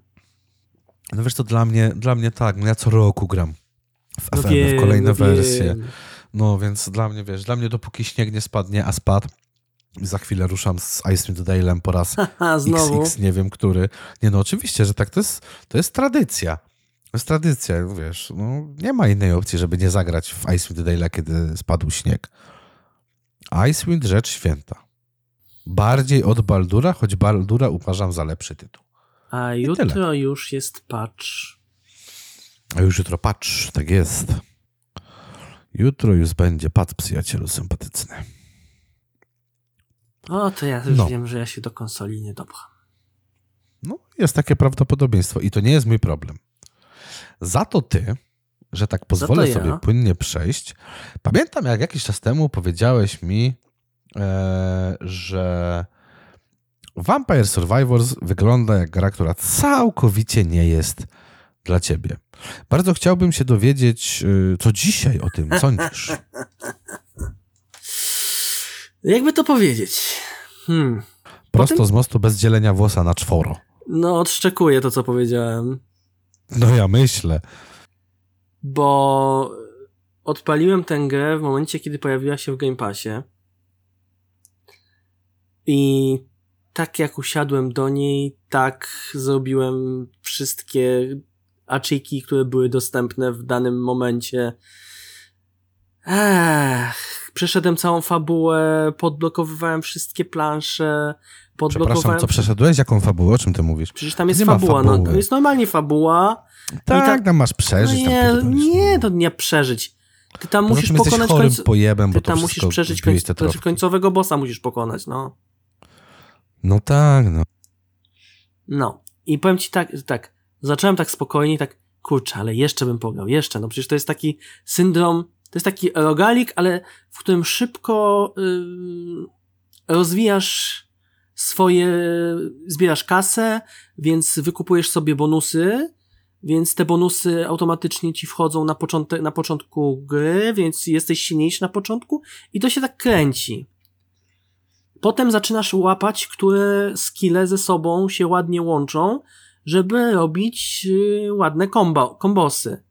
No wiesz, to dla mnie, dla mnie tak, no ja co roku gram w no FM, wiem, w kolejne no wersje. No więc dla mnie, wiesz, dla mnie dopóki śnieg nie spadnie, a spadł, za chwilę ruszam z Icewind Dale'em po raz Znowu. XX, nie wiem który. Nie no, oczywiście, że tak, to jest, to jest tradycja. To jest tradycja, wiesz, no, nie ma innej opcji, żeby nie zagrać w Icewind Dale'a, kiedy spadł śnieg. Icewind rzecz święta. Bardziej od Baldura, choć Baldura uważam za lepszy tytuł. A jutro tyle. już jest patch. A już jutro patch, tak jest. Jutro już będzie patch, przyjacielu sympatyczny. O, to ja już no. wiem, że ja się do konsoli nie dopcham. No, jest takie prawdopodobieństwo i to nie jest mój problem. Za to ty, że tak pozwolę ja. sobie płynnie przejść, pamiętam jak jakiś czas temu powiedziałeś mi, e, że Vampire Survivors wygląda jak gra, która całkowicie nie jest dla ciebie. Bardzo chciałbym się dowiedzieć, e, co dzisiaj o tym sądzisz. Jakby to powiedzieć? Hmm. Prosto Potem... z mostu bez dzielenia włosa na czworo. No, odszczekuję to, co powiedziałem. No ja myślę. Bo odpaliłem tę grę w momencie, kiedy pojawiła się w Game Passie. I tak jak usiadłem do niej, tak zrobiłem wszystkie aczyki, które były dostępne w danym momencie. Ech, przeszedłem całą fabułę, podblokowywałem wszystkie plansze, podblokowałem... Przepraszam, co przeszedłeś? Jaką fabułę? O czym ty mówisz? Przecież tam jest nie fabuła, no, to jest normalnie fabuła. Tak, ta... tam masz przeżyć. No nie, tam nie, to nie przeżyć. Ty tam musisz pokonać końc... pojebem, Ty tam musisz przeżyć końc... znaczy końcowego bossa musisz pokonać, no. No tak, no. No. I powiem ci tak, tak, zacząłem tak spokojnie, tak, kurczę, ale jeszcze bym pograł, jeszcze, no przecież to jest taki syndrom to jest taki rogalik, ale w którym szybko yy, rozwijasz swoje, zbierasz kasę, więc wykupujesz sobie bonusy, więc te bonusy automatycznie ci wchodzą na, początek, na początku gry, więc jesteś silniejszy na początku i to się tak kręci. Potem zaczynasz łapać, które skille ze sobą się ładnie łączą, żeby robić y, ładne kombo, kombosy.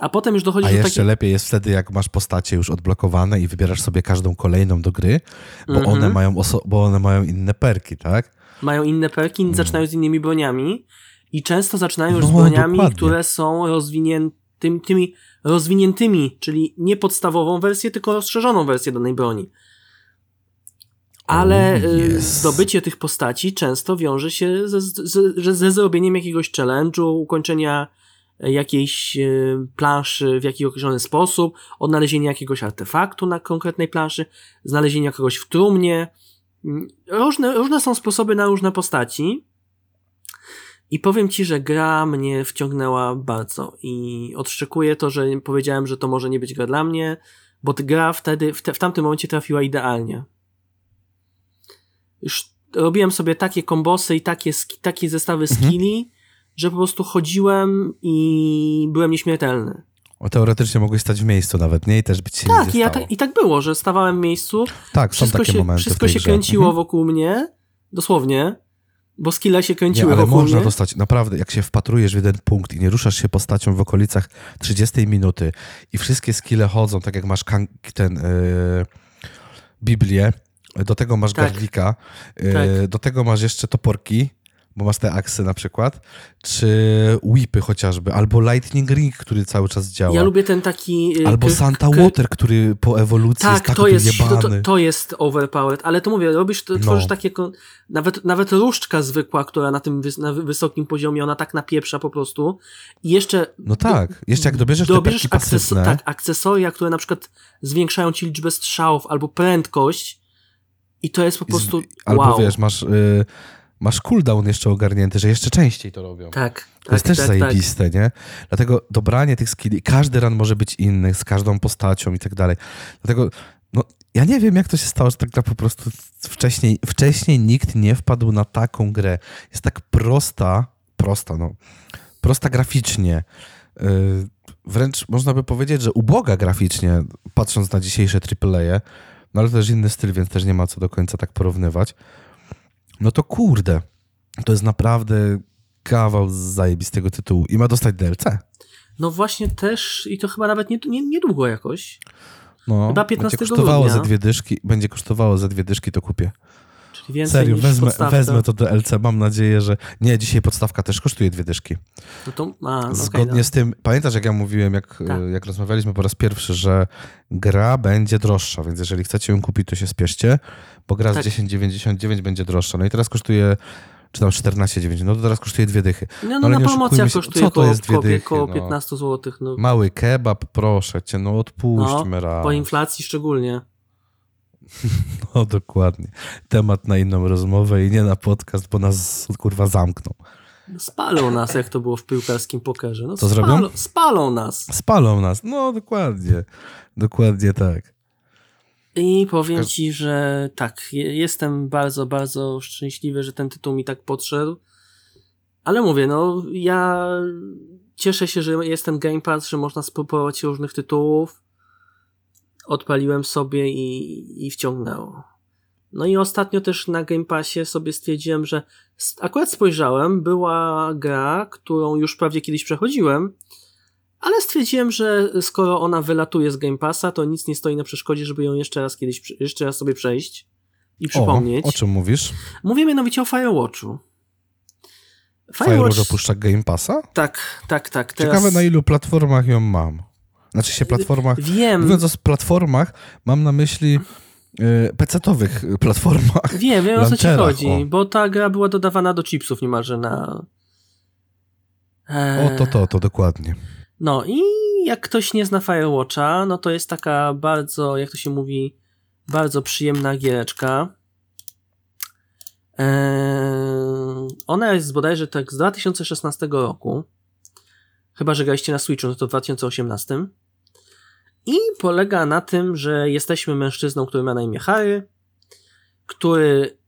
A potem już dochodzi A do jeszcze takiej... lepiej jest wtedy, jak masz postacie już odblokowane i wybierasz sobie każdą kolejną do gry, bo, Mhm. one, mają oso- bo one mają inne perki, tak? mają inne perki, zaczynają z innymi broniami i często zaczynają już z No, broniami, dokładnie. które są rozwiniętymi, tymi rozwiniętymi, czyli nie podstawową wersję, tylko rozszerzoną wersję danej broni. Ale Oh, yes. zdobycie tych postaci często wiąże się ze, ze, ze zrobieniem jakiegoś challenge'u, ukończenia jakiejś y, planszy w jakiś określony sposób, odnalezienia jakiegoś artefaktu na konkretnej planszy, znalezienia kogoś w trumnie. Mm, Różne, różne są sposoby na różne postaci. I powiem ci, że gra mnie wciągnęła bardzo. I odszczekuję to, że powiedziałem, że to może nie być gra dla mnie, bo gra wtedy, w, te, w tamtym momencie trafiła idealnie. Już robiłem sobie takie kombosy i takie, takie zestawy Mhm. Że po prostu chodziłem i byłem nieśmiertelny. O, teoretycznie mogłeś stać w miejscu nawet, nie? I też być się Tak, i, nie ja ta, i tak było, że stawałem w miejscu, Tak, są wszystko takie się, momenty wszystko się grze. kręciło Mhm. wokół mnie, dosłownie, bo skille się Nie, kręciły ale wokół można mnie. dostać, naprawdę, jak się wpatrujesz w jeden punkt i nie ruszasz się postacią w okolicach 30 minuty i wszystkie skille chodzą, tak jak masz ten yy, Biblię, do tego masz Tak. garlika, yy, Tak. do tego masz jeszcze toporki, bo masz te aksy na przykład, czy whipy chociażby, albo lightning ring, który cały czas działa. Ja lubię ten taki... y, Albo Santa Water, który po ewolucji jest Tak, tak to jest, to, dojebany. to, to jest overpowered, ale to mówię, robisz, to, No. tworzysz takie, nawet, nawet różdżka zwykła, która na tym na wy- wysokim poziomie, ona tak napieprza po prostu i jeszcze No tak, jeszcze jak dobierzesz te dobierzesz perki pasywne, tak, akcesoria, które na przykład zwiększają ci liczbę strzałów albo prędkość i to jest po i z- prostu albo wow. wiesz, masz, y, masz cooldown jeszcze ogarnięty, że jeszcze częściej to robią. tak, To jest tak, też tak, tak. zajebiste, nie? Dlatego dobranie tych skilli, każdy run może być inny, z każdą postacią i tak dalej. Dlatego, no, ja nie wiem, jak to się stało, że tak gra po prostu wcześniej, wcześniej nikt nie wpadł na taką grę. Jest tak prosta, prosta, no, prosta graficznie. Yy, wręcz można by powiedzieć, że uboga graficznie, patrząc na dzisiejsze AAA, no ale to też inny styl, więc też nie ma co do końca tak porównywać. No to kurde, to jest naprawdę kawał z zajebistego tytułu i ma dostać DLC. No właśnie też i to chyba nawet nie, nie, niedługo jakoś. No, Chyba 15 będzie kosztowało grudnia. ze dwie dyszki, będzie kosztowało ze dwie dyszki, to kupię. Czyli więcej Serio, niż wezmę, podstawka. wezmę to DLC, mam nadzieję, że... Nie, dzisiaj podstawka też kosztuje dwie dyszki. No to, a, no Zgodnie no. z tym, pamiętasz jak ja mówiłem, jak, Tak. jak rozmawialiśmy po raz pierwszy, że gra będzie droższa, więc jeżeli chcecie ją kupić, to się spieszcie, bo gra Tak. z 10,99 będzie droższa. No i teraz kosztuje, czy tam 14,99, no to teraz kosztuje dwie dychy. No, no ale na się, kosztuje co to jest dwie dychy, koło no? 15 zł. No, Mały kebab, proszę cię, no odpuśćmy no, raz. po inflacji szczególnie. No dokładnie. Temat na inną rozmowę i nie na podcast, bo nas kurwa zamkną. No, Spalą nas, jak to było w piłkarskim pokerze. No, Co spalą, zrobią? Spalą nas. Spalą nas. No dokładnie. Dokładnie tak. I powiem ci, że tak, je- jestem bardzo, bardzo szczęśliwy, że ten tytuł mi tak podszedł. Ale mówię, no ja cieszę się, że jest ten Game Pass, że można spróbować różnych tytułów. Odpaliłem sobie i, i wciągnęło. No i ostatnio też na Game Passie sobie stwierdziłem, że akurat spojrzałem, była gra, którą już prawie kiedyś przechodziłem, ale stwierdziłem, że skoro ona wylatuje z Game Passa, to nic nie stoi na przeszkodzie, żeby ją jeszcze raz kiedyś, jeszcze raz sobie przejść i przypomnieć. O, o czym mówisz? Mówię mianowicie o Firewatchu. Firewatch opuszcza Game Passa? Tak, tak, tak. Teraz... Ciekawe na ilu platformach ją mam. Znaczy się platformach... Wiem, Mówiąc o platformach, mam na myśli y, PC-towych platformach. wiem, wiem o co ci chodzi, o. bo ta gra była dodawana do chipsów niemalże na... O, to, to, to dokładnie. No i jak ktoś nie zna Firewatcha, no to jest taka bardzo, jak to się mówi, bardzo przyjemna giereczka. Eee, ona jest bodajże tak z 2016 roku. Chyba, że graliście na Switchu, no to w 2018. I polega na tym, że jesteśmy mężczyzną, który ma na imię Harry, który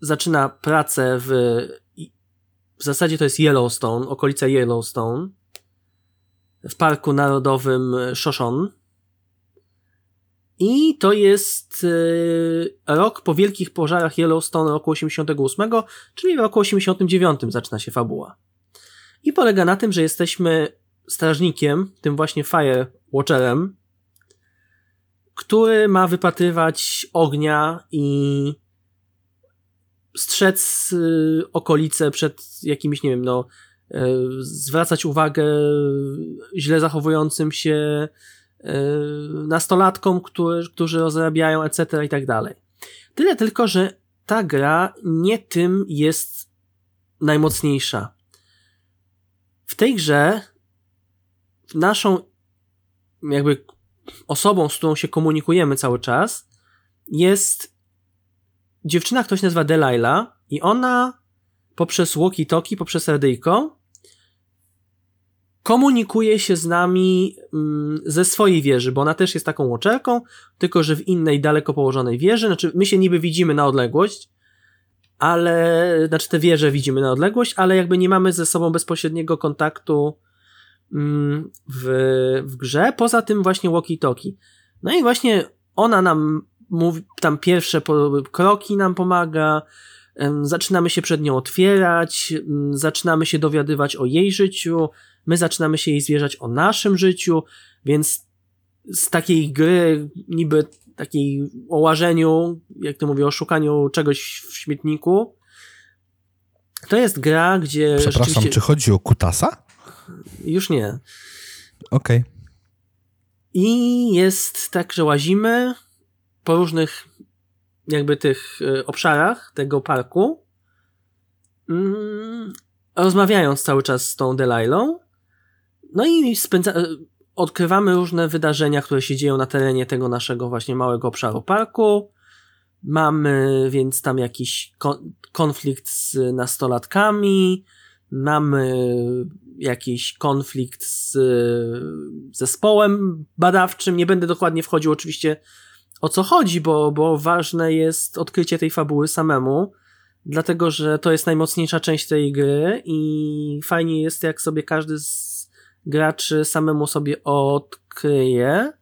zaczyna pracę w w zasadzie to jest Yellowstone, okolica Yellowstone w Parku Narodowym Shoshone. I to jest y, rok po wielkich pożarach Yellowstone roku 88, czyli w roku 89 zaczyna się fabuła. I polega na tym, że jesteśmy strażnikiem, tym właśnie Fire Watcherem, który ma wypatrywać ognia i strzec y, okolice przed jakimiś, nie wiem, no, y, zwracać uwagę źle zachowującym się y, nastolatkom, którzy, którzy rozrabiają, etc. i tak dalej. Tyle tylko, że ta gra nie tym jest najmocniejsza. W tej grze naszą jakby osobą, z którą się komunikujemy cały czas, jest dziewczyna, ktoś nazywa Delilah i ona poprzez walkie-talkie, poprzez radyjko komunikuje się z nami mm, ze swojej wieży, bo ona też jest taką łoczerką, tylko że w innej, daleko położonej wieży. Znaczy, my się niby widzimy na odległość, ale, znaczy te wieże widzimy na odległość, ale jakby nie mamy ze sobą bezpośredniego kontaktu w, w grze, poza tym właśnie walkie-talkie. No i właśnie ona nam mówi, tam pierwsze kroki nam pomaga, zaczynamy się przed nią otwierać, zaczynamy się dowiadywać o jej życiu, my zaczynamy się jej zwierzać o naszym życiu, więc z takiej gry, niby takiej o łażeniu, jak to mówię, o szukaniu czegoś w śmietniku, to jest gra, gdzie. Przepraszam, czy chodzi o Kutasa? Już nie. Okej. Okay. I jest tak, że łazimy, po różnych jakby tych e, obszarach tego parku, mm, rozmawiając cały czas z tą Delailą. No i spędza, e, odkrywamy różne wydarzenia, które się dzieją na terenie tego naszego właśnie małego obszaru parku. Mamy więc tam jakiś konflikt z nastolatkami, mamy jakiś konflikt z zespołem badawczym. Nie będę dokładnie wchodził oczywiście o co chodzi, bo, bo ważne jest odkrycie tej fabuły samemu, dlatego że to jest najmocniejsza część tej gry i fajnie jest, jak sobie każdy z graczy samemu sobie odkryje.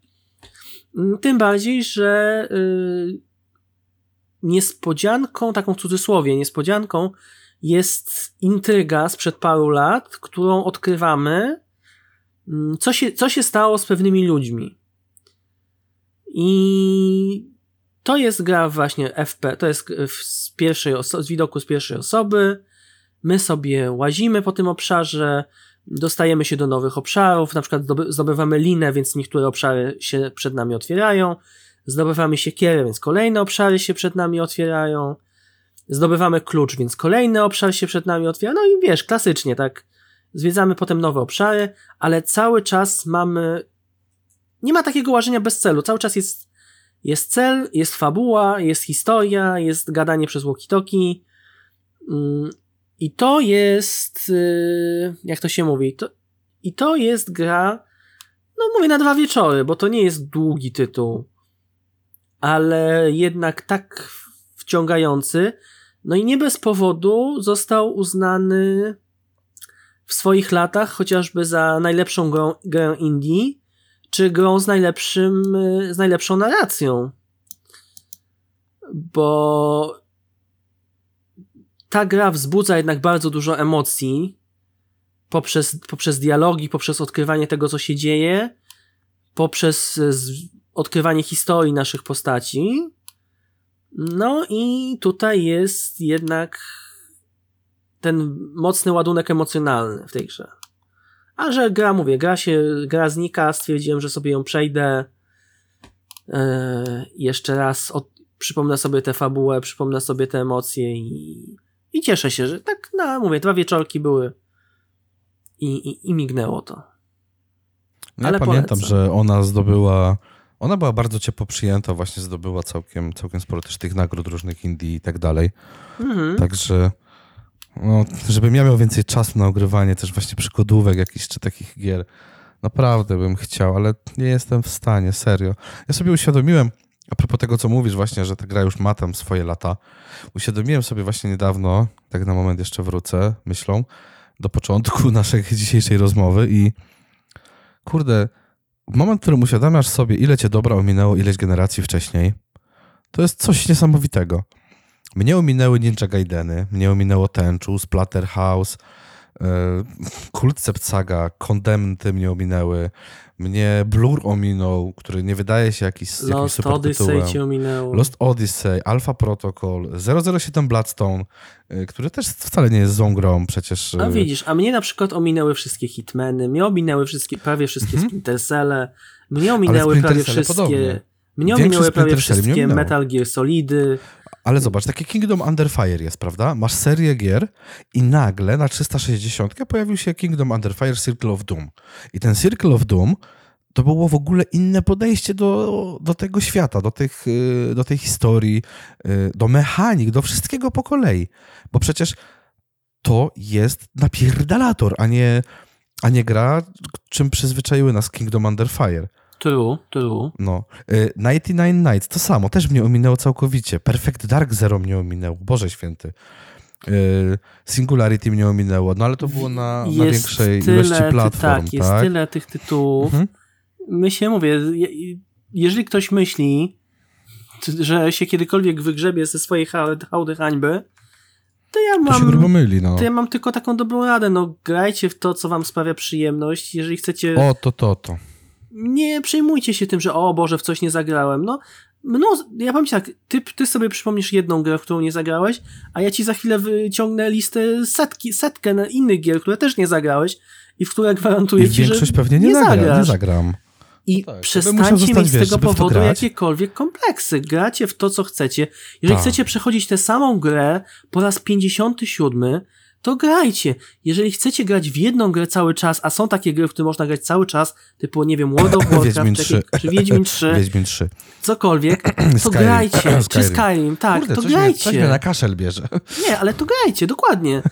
Tym bardziej, że yy, niespodzianką, taką w cudzysłowie, niespodzianką jest intryga sprzed paru lat, którą odkrywamy, mm, co się, co się stało z pewnymi ludźmi. I to jest gra właśnie FP, to jest z pierwszej z widoku z pierwszej osoby. My sobie łazimy po tym obszarze, dostajemy się do nowych obszarów, na przykład zdobywamy linę, więc niektóre obszary się przed nami otwierają. Zdobywamy siekierę, więc kolejne obszary się przed nami otwierają. Zdobywamy klucz, więc kolejny obszar się przed nami otwiera. No i wiesz, klasycznie, tak. Zwiedzamy potem nowe obszary, ale cały czas mamy nie ma takiego łażenia bez celu. Cały czas jest, jest cel, jest fabuła, jest historia, jest gadanie przez walkie-talkie. Mm, I to jest, y, jak to się mówi, to, i to jest gra, no mówię na dwa wieczory, bo to nie jest długi tytuł, ale jednak tak wciągający. No i nie bez powodu został uznany w swoich latach chociażby za najlepszą grę, grę indie czy grą z najlepszym, y, z najlepszą narracją. Bo ta gra wzbudza jednak bardzo dużo emocji poprzez, poprzez dialogi, poprzez odkrywanie tego, co się dzieje, poprzez odkrywanie historii naszych postaci. No i tutaj jest jednak ten mocny ładunek emocjonalny w tej grze. A że gra, mówię, gra się, gra znika, stwierdziłem, że sobie ją przejdę. Yy, jeszcze raz od, przypomnę sobie tę fabułę, przypomnę sobie te emocje i, i cieszę się, że tak, no mówię, dwa wieczorki były i, i, i mignęło to. No ja pamiętam, polecam. że ona zdobyła, ona była bardzo ciepło przyjęta, właśnie zdobyła całkiem, całkiem sporo też tych nagród różnych Indii i tak dalej. Mhm. Także no, żebym ja miał więcej czasu na ogrywanie też właśnie przygodówek jakichś czy takich gier. Naprawdę bym chciał, ale nie jestem w stanie, serio. Ja sobie uświadomiłem, A propos tego, co mówisz właśnie, że ta gra już ma tam swoje lata, uświadomiłem sobie właśnie niedawno, tak na moment jeszcze wrócę myślą, do początku naszej dzisiejszej rozmowy i kurde, moment, w którym uświadamiasz sobie, ile cię dobra ominęło ileś generacji wcześniej, to jest coś niesamowitego. Mnie ominęły Ninja Gaideny, mnie ominęło Tenchu, Splatterhouse, yy, Kult Saga, Condemned mnie ominęły, mnie Blur ominął, który nie wydaje się jakiś, Lost super Odyssey tytułem. cię ominęło. Lost Odyssey, Alpha Protocol, 007 Bloodstone, y, który też wcale nie jest złą grą przecież. A y, widzisz, a mnie na przykład ominęły wszystkie Hitmeny, mnie ominęły wszystkie, prawie wszystkie. Splinter Celle, mnie ominęły prawie wszystkie... podobnie. Mnie ominęły prawie wszystkie. Metal Gear Solidy. Ale zobacz, takie Kingdom Under Fire jest, prawda? Masz serię gier i nagle na 360 pojawił się Kingdom Under Fire Circle of Doom. I ten Circle of Doom to było w ogóle inne podejście do, do tego świata, do, tych, y, do tej historii, y, do mechanik, do wszystkiego po kolei. Bo przecież to jest napierdalator, a nie, a nie gra, czym przyzwyczaiły nas Kingdom Under Fire. True, true. No. Y, 99 Nights, to samo, też mnie ominęło całkowicie. Perfect Dark Zero mnie ominęło, Boże święty. Y, Singularity mnie ominęło, no ale to było na, na większej tyle, ilości ty- platform, tak, jest tak? tyle tych tytułów. Mhm. My się mówię, je- jeżeli ktoś myśli, że się kiedykolwiek wygrzebie ze swojej ha- hałdy hańby, to ja To się grubo mam, myli, no. to ja mam tylko taką dobrą radę. No, grajcie w to, co wam sprawia przyjemność. Jeżeli chcecie, O, to, to, to. Nie przejmujcie się tym, że o Boże, w coś nie zagrałem. No, no ja powiem ci tak, ty, ty sobie przypomnisz jedną grę, w którą nie zagrałeś, a ja ci za chwilę wyciągnę listę setki, setkę na innych gier, które też nie zagrałeś i w które gwarantuję I ci, że większość pewnie nie, nie zagra, nie zagram. I Tak, by musiał przestańcie mieć z tego powodu jakiekolwiek kompleksy. Gracie w to, co chcecie. Jeżeli Tak. chcecie przechodzić tę samą grę po raz 57, to grajcie. Jeżeli chcecie grać w jedną grę cały czas, a są takie gry, w które można grać cały czas, typu, nie wiem, World of Warcraft, 3. czy, czy Wiedźmin 3, Wiedźmin 3. cokolwiek, to Skyrim. grajcie. Czy Skyrim. Skyrim, tak, Kurde, to coś mnie, coś grajcie. mnie na kaszel bierze. Nie, ale to grajcie, dokładnie.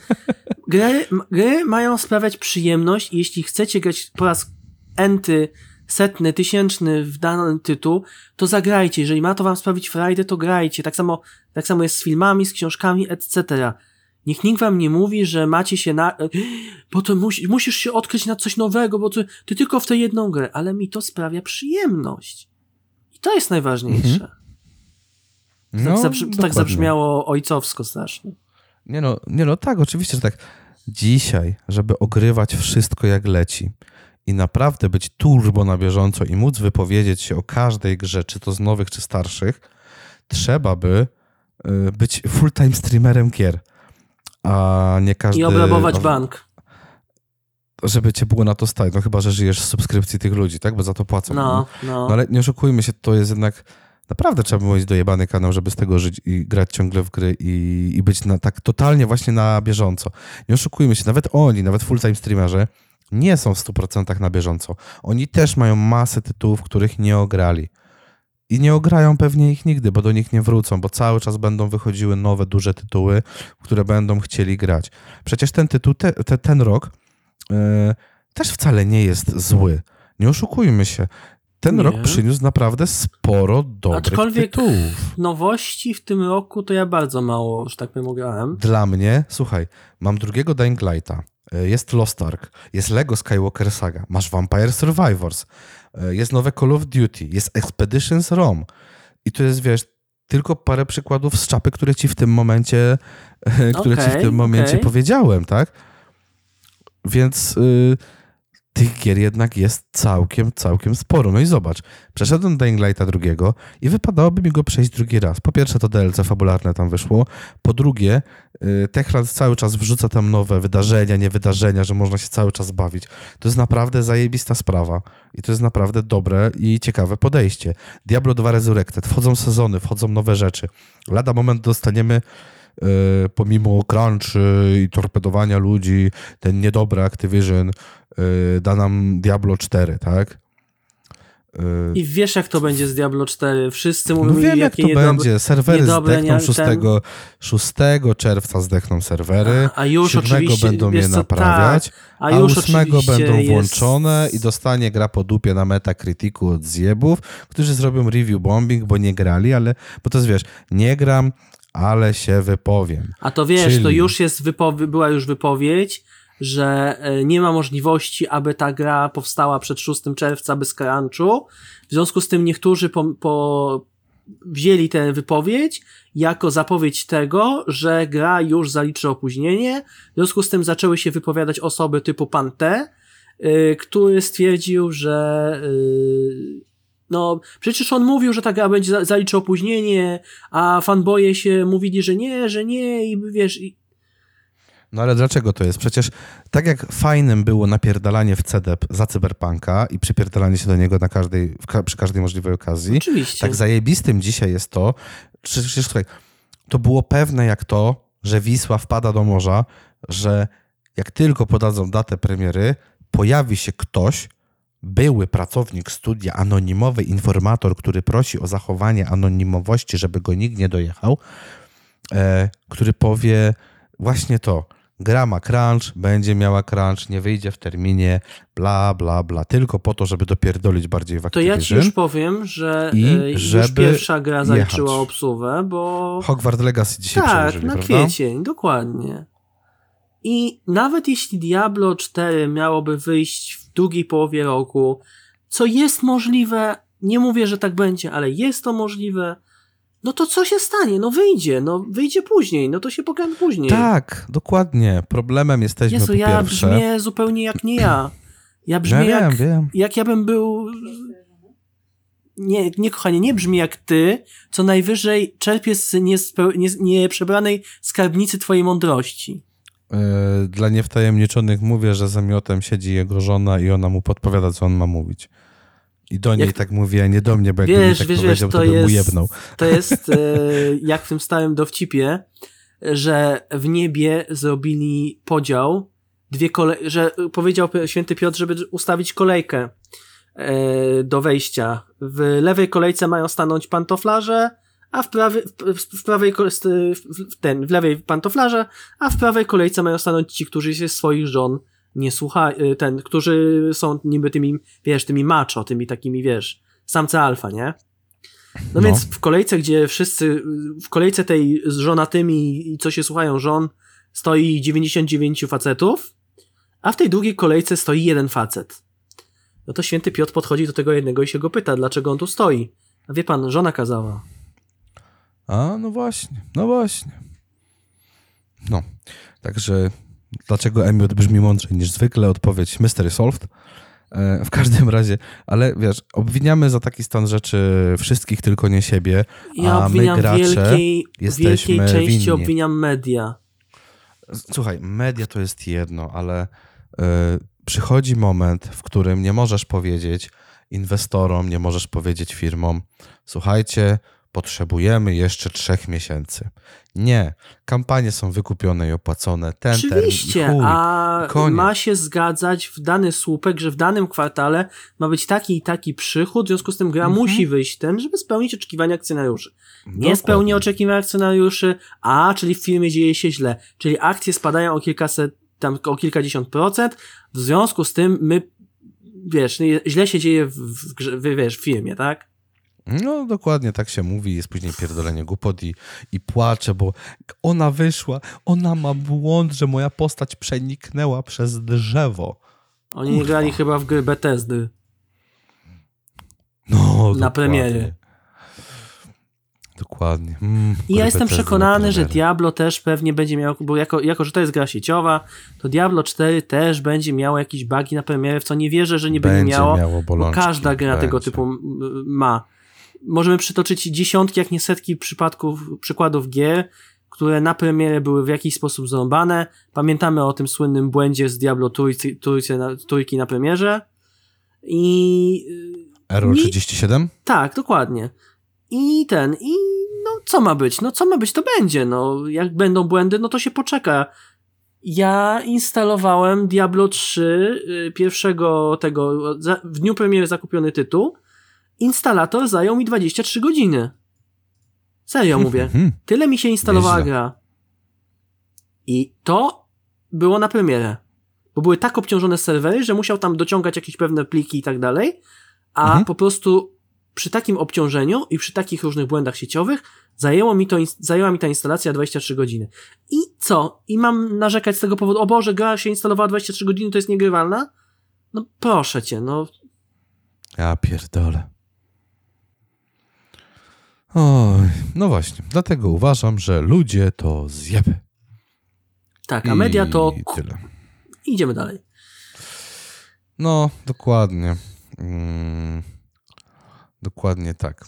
Gry, gry mają sprawiać przyjemność i jeśli chcecie grać po raz enty, setny, tysięczny w dany tytuł, to zagrajcie. Jeżeli ma to wam sprawić frajdę, to grajcie. Tak samo, tak samo jest z filmami, z książkami, etc. Niech nikt wam nie mówi, że macie się na... Bo to musi, musisz się odkryć na coś nowego, bo ty, ty tylko w tę jedną grę. Ale mi to sprawia przyjemność. I to jest najważniejsze. No, tak, zabrzmi, tak zabrzmiało ojcowsko strasznie. Nie no, nie no, tak, oczywiście, że tak. Dzisiaj, żeby ogrywać wszystko jak leci i naprawdę być turbo na bieżąco i móc wypowiedzieć się o każdej grze, czy to z nowych, czy starszych, trzeba by y, być full-time streamerem gier, a nie każdy... I obrabować bank. Żeby cię było na to stać, no chyba, że żyjesz z subskrypcji tych ludzi, tak? Bo za to płacą. No, No no. ale nie oszukujmy się, to jest jednak naprawdę trzeba było mieć dojebany kanał, żeby z tego żyć i grać ciągle w gry i, i być na, tak totalnie właśnie na bieżąco. Nie oszukujmy się, nawet oni, nawet full-time streamerzy nie są w 100% na bieżąco. Oni też mają masę tytułów, których nie ograli. I nie ograją pewnie ich nigdy, bo do nich nie wrócą, bo cały czas będą wychodziły nowe, duże tytuły, które będą chcieli grać. Przecież ten tytuł, te, te, ten rok e, też wcale nie jest zły. Nie oszukujmy się. Ten Nie. rok przyniósł naprawdę sporo dobrych Aczkolwiek- tytułów. Nowości w tym roku to ja bardzo mało, że tak powiem, ograłem. Dla mnie, słuchaj, mam drugiego Dying Lighta, e, jest Lost Ark, jest Lego Skywalker Saga, masz Vampire Survivors, jest nowe Call of Duty, jest Expeditions ROM i to jest, wiesz, tylko parę przykładów z czapy, które ci w tym momencie, e, które ci w tym momencie okej. powiedziałem, tak? Więc y, tych gier jednak jest całkiem, całkiem sporo. No i zobacz, przeszedłem Dying Lighta drugiego i wypadałoby mi go przejść drugi raz. Po pierwsze to DLC fabularne tam wyszło, po drugie y, Techland cały czas wrzuca tam nowe wydarzenia, nie wydarzenia, że można się cały czas bawić. To jest naprawdę zajebista sprawa i to jest naprawdę dobre i ciekawe podejście. Diablo 2 Resurrected, wchodzą sezony, wchodzą nowe rzeczy. Lada moment dostaniemy pomimo crunchy i torpedowania ludzi, ten niedobry Activision y, da nam Diablo 4, tak? Yy, I wiesz, jak to będzie z Diablo 4. Wszyscy mówią no wiem, jak to niedobre... będzie. Serwery niedobre, zdechną nie- 6, ten- 6 czerwca zdechną serwery. A już 7 oczywiście, będą je co, naprawiać. tak, A, a już 8 oczywiście będą jest- włączone i dostanie gra po dupie na Metacriticu od zjebów, którzy zrobią review bombing, bo nie grali, ale, bo to jest wiesz, nie gram, ale się wypowiem. A to wiesz, to Czyli- już jest wypowie- była już wypowiedź, że e, nie ma możliwości, aby ta gra powstała przed 6 czerwca bez crunchu. W związku z tym niektórzy po, po wzięli tę wypowiedź jako zapowiedź tego, że gra już zaliczy opóźnienie. W związku z tym zaczęły się wypowiadać osoby typu Pan T, y, który stwierdził, że y, no, przecież on mówił, że ta gra będzie za- zaliczy opóźnienie, a fanboje się mówili, że nie, że nie i wiesz, i, No ale dlaczego to jest? Przecież tak jak fajnym było napierdalanie w CDEP za cyberpunka i przypierdalanie się do niego na każdej, przy każdej możliwej okazji, oczywiście. tak zajebistym dzisiaj jest to, przecież słuchaj, to było pewne jak to, że Wisła wpada do morza, że jak tylko podadzą datę premiery, pojawi się ktoś, były pracownik studia, anonimowy informator, który prosi o zachowanie anonimowości, żeby go nikt nie dojechał, e, który powie właśnie to. Gra ma crunch, będzie miała crunch, nie wyjdzie w terminie, bla, bla, bla. Tylko po to, żeby dopierdolić bardziej w to ja ci Activision. już powiem, że I e, już żeby pierwsza gra zaliczyła jechać. obsługę, bo Hogwarts Legacy dzisiaj tak, na prawda? kwiecień, dokładnie. I nawet jeśli Diablo 4 miałoby wyjść w drugiej połowie roku, co jest możliwe, nie mówię, że tak będzie, ale jest to możliwe, no to co się stanie? No wyjdzie, no wyjdzie później, no to się pokaże później. Tak, dokładnie. Problemem jesteśmy Jezu, po ja pierwsze. brzmię zupełnie jak nie ja. Ja brzmię ja wiem, jak, wiem. jak ja bym był... Nie, nie, kochanie, nie brzmi jak ty, co najwyżej czerpie z niespe- nie, nieprzebranej skarbnicy twojej mądrości. Yy, Dla niewtajemniczonych mówię, że za miotem siedzi jego żona i ona mu podpowiada, co on ma mówić. I do niej Jak- tak mówi, a nie do mnie, bo jakby mi Wiesz, tak wiesz, powiedział, to to, bym mu jest, to jest e, jak w tym stałym dowcipie, że w niebie zrobili podział, dwie kole że powiedział święty Piotr, żeby ustawić kolejkę e, do wejścia. W lewej kolejce mają stanąć pantoflarze, a w, prawej w, w prawej w, w, ten, w lewej pantoflarze, a w prawej kolejce mają stanąć ci, którzy się swoich żon nie słuchają, ten, którzy są niby tymi, wiesz, tymi macho, tymi takimi, wiesz, samce alfa, nie? No, No. więc w kolejce, gdzie wszyscy, w kolejce tej z żonatymi i co się słuchają żon, stoi 99 facetów, a w tej drugiej kolejce stoi jeden facet. No to święty Piotr podchodzi do tego jednego i się go pyta, dlaczego on tu stoi. A wie pan, żona kazała. A, no właśnie, no właśnie. No, także dlaczego Emiot brzmi mądrzej niż zwykle? Odpowiedź mystery solved. E, W każdym razie, ale wiesz, obwiniamy za taki stan rzeczy wszystkich, tylko nie siebie, Ja a my gracze wielkiej, jesteśmy wielkiej części winni. obwiniam media. Słuchaj, media to jest jedno, ale y, przychodzi moment, w którym nie możesz powiedzieć inwestorom, nie możesz powiedzieć firmom, słuchajcie, potrzebujemy jeszcze trzech miesięcy. Nie, kampanie są wykupione i opłacone, ten Oczywiście, termin i chuj. a koniec. ma się zgadzać w dany słupek, że w danym kwartale ma być taki i taki przychód, w związku z tym gra Mhm. musi wyjść ten, żeby spełnić oczekiwania akcjonariuszy. Nie Dokładnie. spełni oczekiwań akcjonariuszy, a, czyli w firmie dzieje się źle, czyli akcje spadają o kilkaset, tam o kilkadziesiąt procent, w związku z tym my, wiesz, nie- źle się dzieje w, w, w, wiesz, w firmie, tak? No dokładnie tak się mówi, jest później pierdolenie głupot i, i płacze, bo ona wyszła, ona ma błąd, że moja postać przeniknęła przez drzewo. Oni nie Kurwa. grali chyba w gry Bethesdy. No, Na dokładnie. premierie. Dokładnie. Mm, I ja jestem przekonany, że. Diablo też pewnie będzie miał, bo jako, jako że to jest gra sieciowa, to Diablo 4 też będzie miało jakieś bugi na premierę, w co nie wierzę, że nie będzie, Będzie miało, miało bo każda gra tego będzie. typu m, ma. Możemy przytoczyć dziesiątki, jak nie setki przypadków, przykładów gier, które na premierę były w jakiś sposób zarąbane. Pamiętamy o tym słynnym błędzie z Diablo trójcy, trójcy na, trójki na premierze. I y, Error Nie- 37? tak, dokładnie. I ten, i no co ma być? No co ma być, to będzie. No jak będą błędy, no to się poczeka. Ja instalowałem Diablo 3 y, pierwszego tego, w dniu premiery zakupiony tytuł instalator zajął mi 23 godziny. Serio mówię. Mhm. Tyle mi się instalowała Nieźle. gra. I to było na premierę. Bo były tak obciążone serwery, że musiał tam dociągać jakieś pewne pliki i tak dalej, a Mhm. po prostu przy takim obciążeniu i przy takich różnych błędach sieciowych zajęło mi to, zajęła mi ta instalacja 23 godziny. I co? I mam narzekać z tego powodu, o Boże, gra się instalowała 23 godziny, to jest niegrywalna? No proszę cię, no Ja pierdolę. Oj, no właśnie. Dlatego uważam, że ludzie to zjeby. tak, a media to... I tyle. Idziemy dalej. No, dokładnie. Mm, dokładnie tak.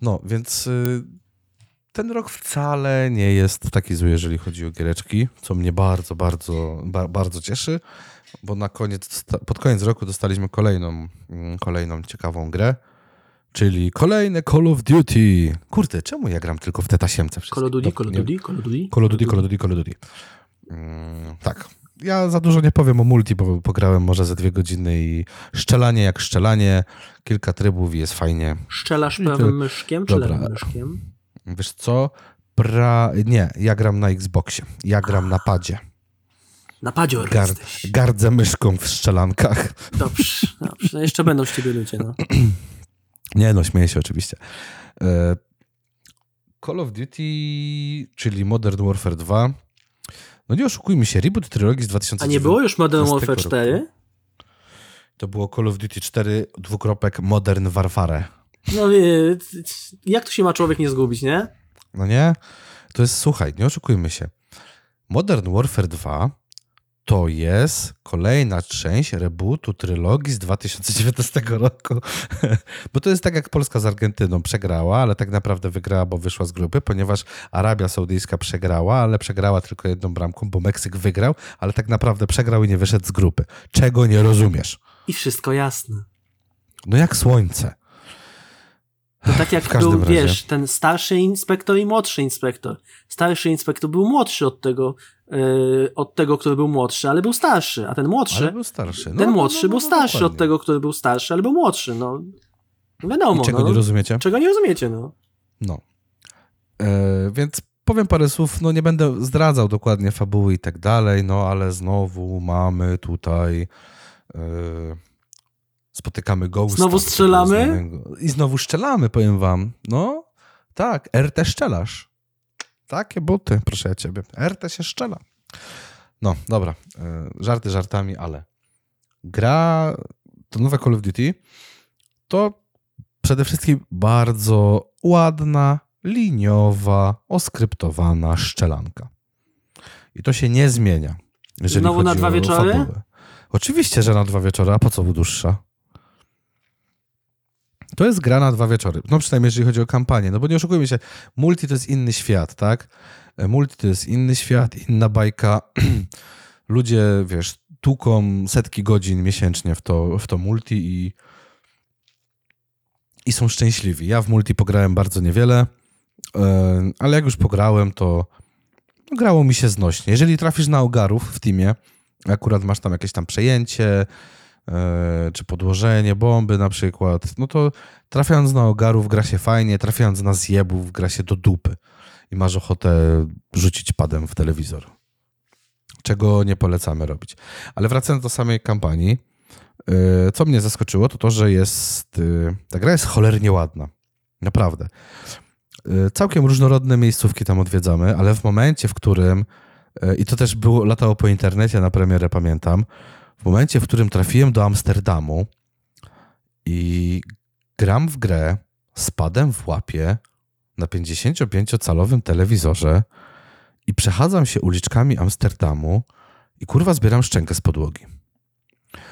No, więc y, ten rok wcale nie jest taki zły, jeżeli chodzi o giereczki, co mnie bardzo, bardzo, ba, bardzo cieszy, bo na koniec, pod koniec roku dostaliśmy kolejną, mm, kolejną ciekawą grę, czyli kolejne Call of Duty. Kurde, czemu ja gram tylko w te tasiemce? Call of Duty, Call of Duty, Call of Duty. Call of Duty, Call of Duty, Call of Duty. Mm, tak. Ja za dużo nie powiem o multi, bo pograłem może ze dwie godziny i szczelanie jak szczelanie, kilka trybów i jest fajnie. Szczelasz to- prawym myszkiem czy lewym myszkiem? Wiesz co? Pra... Nie, ja gram na Xboxie. Ja gram na padzie. Na padzior Gar... jesteś. Gardzę myszką w szczelankach. Dobrze, dobrze. No Jeszcze będą z ciebie ludzie, no. Nie no, śmieję się oczywiście. E, Call of Duty, czyli Modern Warfare 2. No nie oszukujmy się, reboot trylogii z 2009 A nie było już Modern 15 Warfare roku. 4? To było Call of Duty 4, dwukropek Modern Warfare. No wie, jak tu się ma człowiek nie zgubić, nie? No nie? To jest, słuchaj, nie oszukujmy się. Modern Warfare 2 to jest kolejna część rebootu trylogii z 2019 roku. bo to jest tak jak Polska z Argentyną przegrała, ale tak naprawdę wygrała, bo wyszła z grupy, ponieważ Arabia Saudyjska przegrała, ale przegrała tylko jedną bramką, bo Meksyk wygrał, ale tak naprawdę przegrał i nie wyszedł z grupy. Czego nie rozumiesz? I wszystko jasne. No jak słońce. To tak jak był, razie. wiesz, ten starszy inspektor i młodszy inspektor. Starszy inspektor był młodszy od tego, od tego, który był młodszy, ale był starszy, a ten młodszy, Ale był starszy. No, ten no, młodszy no, no, był no, starszy od dokładnie. tego, który był starszy, ale był młodszy, no. Wiadomo, I czego no. nie rozumiecie? Czego nie rozumiecie, no. No. E, więc powiem parę słów, no nie będę zdradzał dokładnie fabuły i tak dalej, no ale znowu mamy tutaj e, spotykamy Ghosta. Znowu strzelamy? I znowu strzelamy, powiem wam. No, tak, RT szczelasz. Takie buty, proszę ja ciebie. RT się szczela. No, dobra. E, żarty żartami, ale gra, to nowe Call of Duty, to przede wszystkim bardzo ładna, liniowa, oskryptowana szczelanka. I to się nie zmienia. Znowu na dwa wieczory? fabułę. Oczywiście, że na dwa wieczory, a po co dłuższa? To jest gra na dwa wieczory. No przynajmniej jeżeli chodzi o kampanię. No bo nie oszukujmy się, multi to jest inny świat, tak? E, Multi to jest inny świat, inna bajka. Ludzie, wiesz, tłuką setki godzin miesięcznie w to, w to multi i i są szczęśliwi. Ja w multi pograłem bardzo niewiele, e, ale jak już pograłem, to no, grało mi się znośnie. Jeżeli trafisz na ogarów w teamie, akurat masz tam jakieś tam przejęcie, czy podłożenie bomby na przykład, no to trafiając na ogarów gra się fajnie, trafiając na zjebów gra się do dupy i masz ochotę rzucić padem w telewizor. Czego nie polecamy robić. Ale wracając do samej kampanii, Yy, Co mnie zaskoczyło, to to, że jest. yy, Ta gra jest cholernie ładna. Naprawdę. Całkiem różnorodne miejscówki tam odwiedzamy, ale w momencie, w którym. I to też było, latało po internecie na premierę, pamiętam. W momencie, w którym trafiłem do Amsterdamu i gram w grę z padem w łapie na 55-calowym telewizorze i przechadzam się uliczkami Amsterdamu i kurwa zbieram szczękę z podłogi.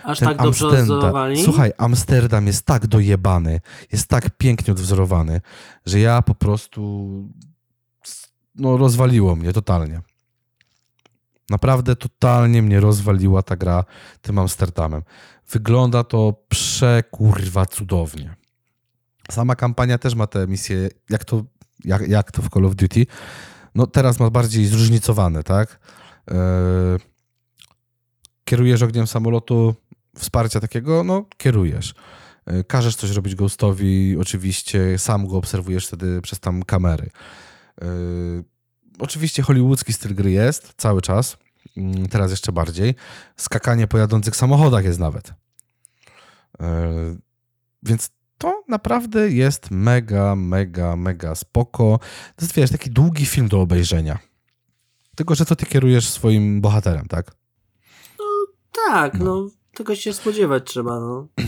Aż Ten tak dobrze Amsterdam-? Słuchaj, Amsterdam jest tak dojebany, jest tak pięknie odwzorowany, że ja po prostu no rozwaliło mnie totalnie. Naprawdę totalnie mnie rozwaliła ta gra tym Amsterdamem. Wygląda to przekurwa cudownie. Sama kampania też ma te misje, jak to, jak, jak to w Call of Duty. No teraz ma bardziej zróżnicowane, tak? Eee, kierujesz ogniem samolotu, wsparcia takiego, no kierujesz. y, każesz coś robić Ghostowi, oczywiście sam go obserwujesz wtedy przez tam kamery. Yy, oczywiście hollywoodzki styl gry jest cały czas, yy, teraz jeszcze bardziej. Skakanie po jadących samochodach jest nawet. Yy, więc to naprawdę jest mega, mega, mega spoko. To jest, wiesz, taki długi film do obejrzenia. Tylko, że to ty kierujesz swoim bohaterem, tak? No tak, no, no tego się spodziewać trzeba, no.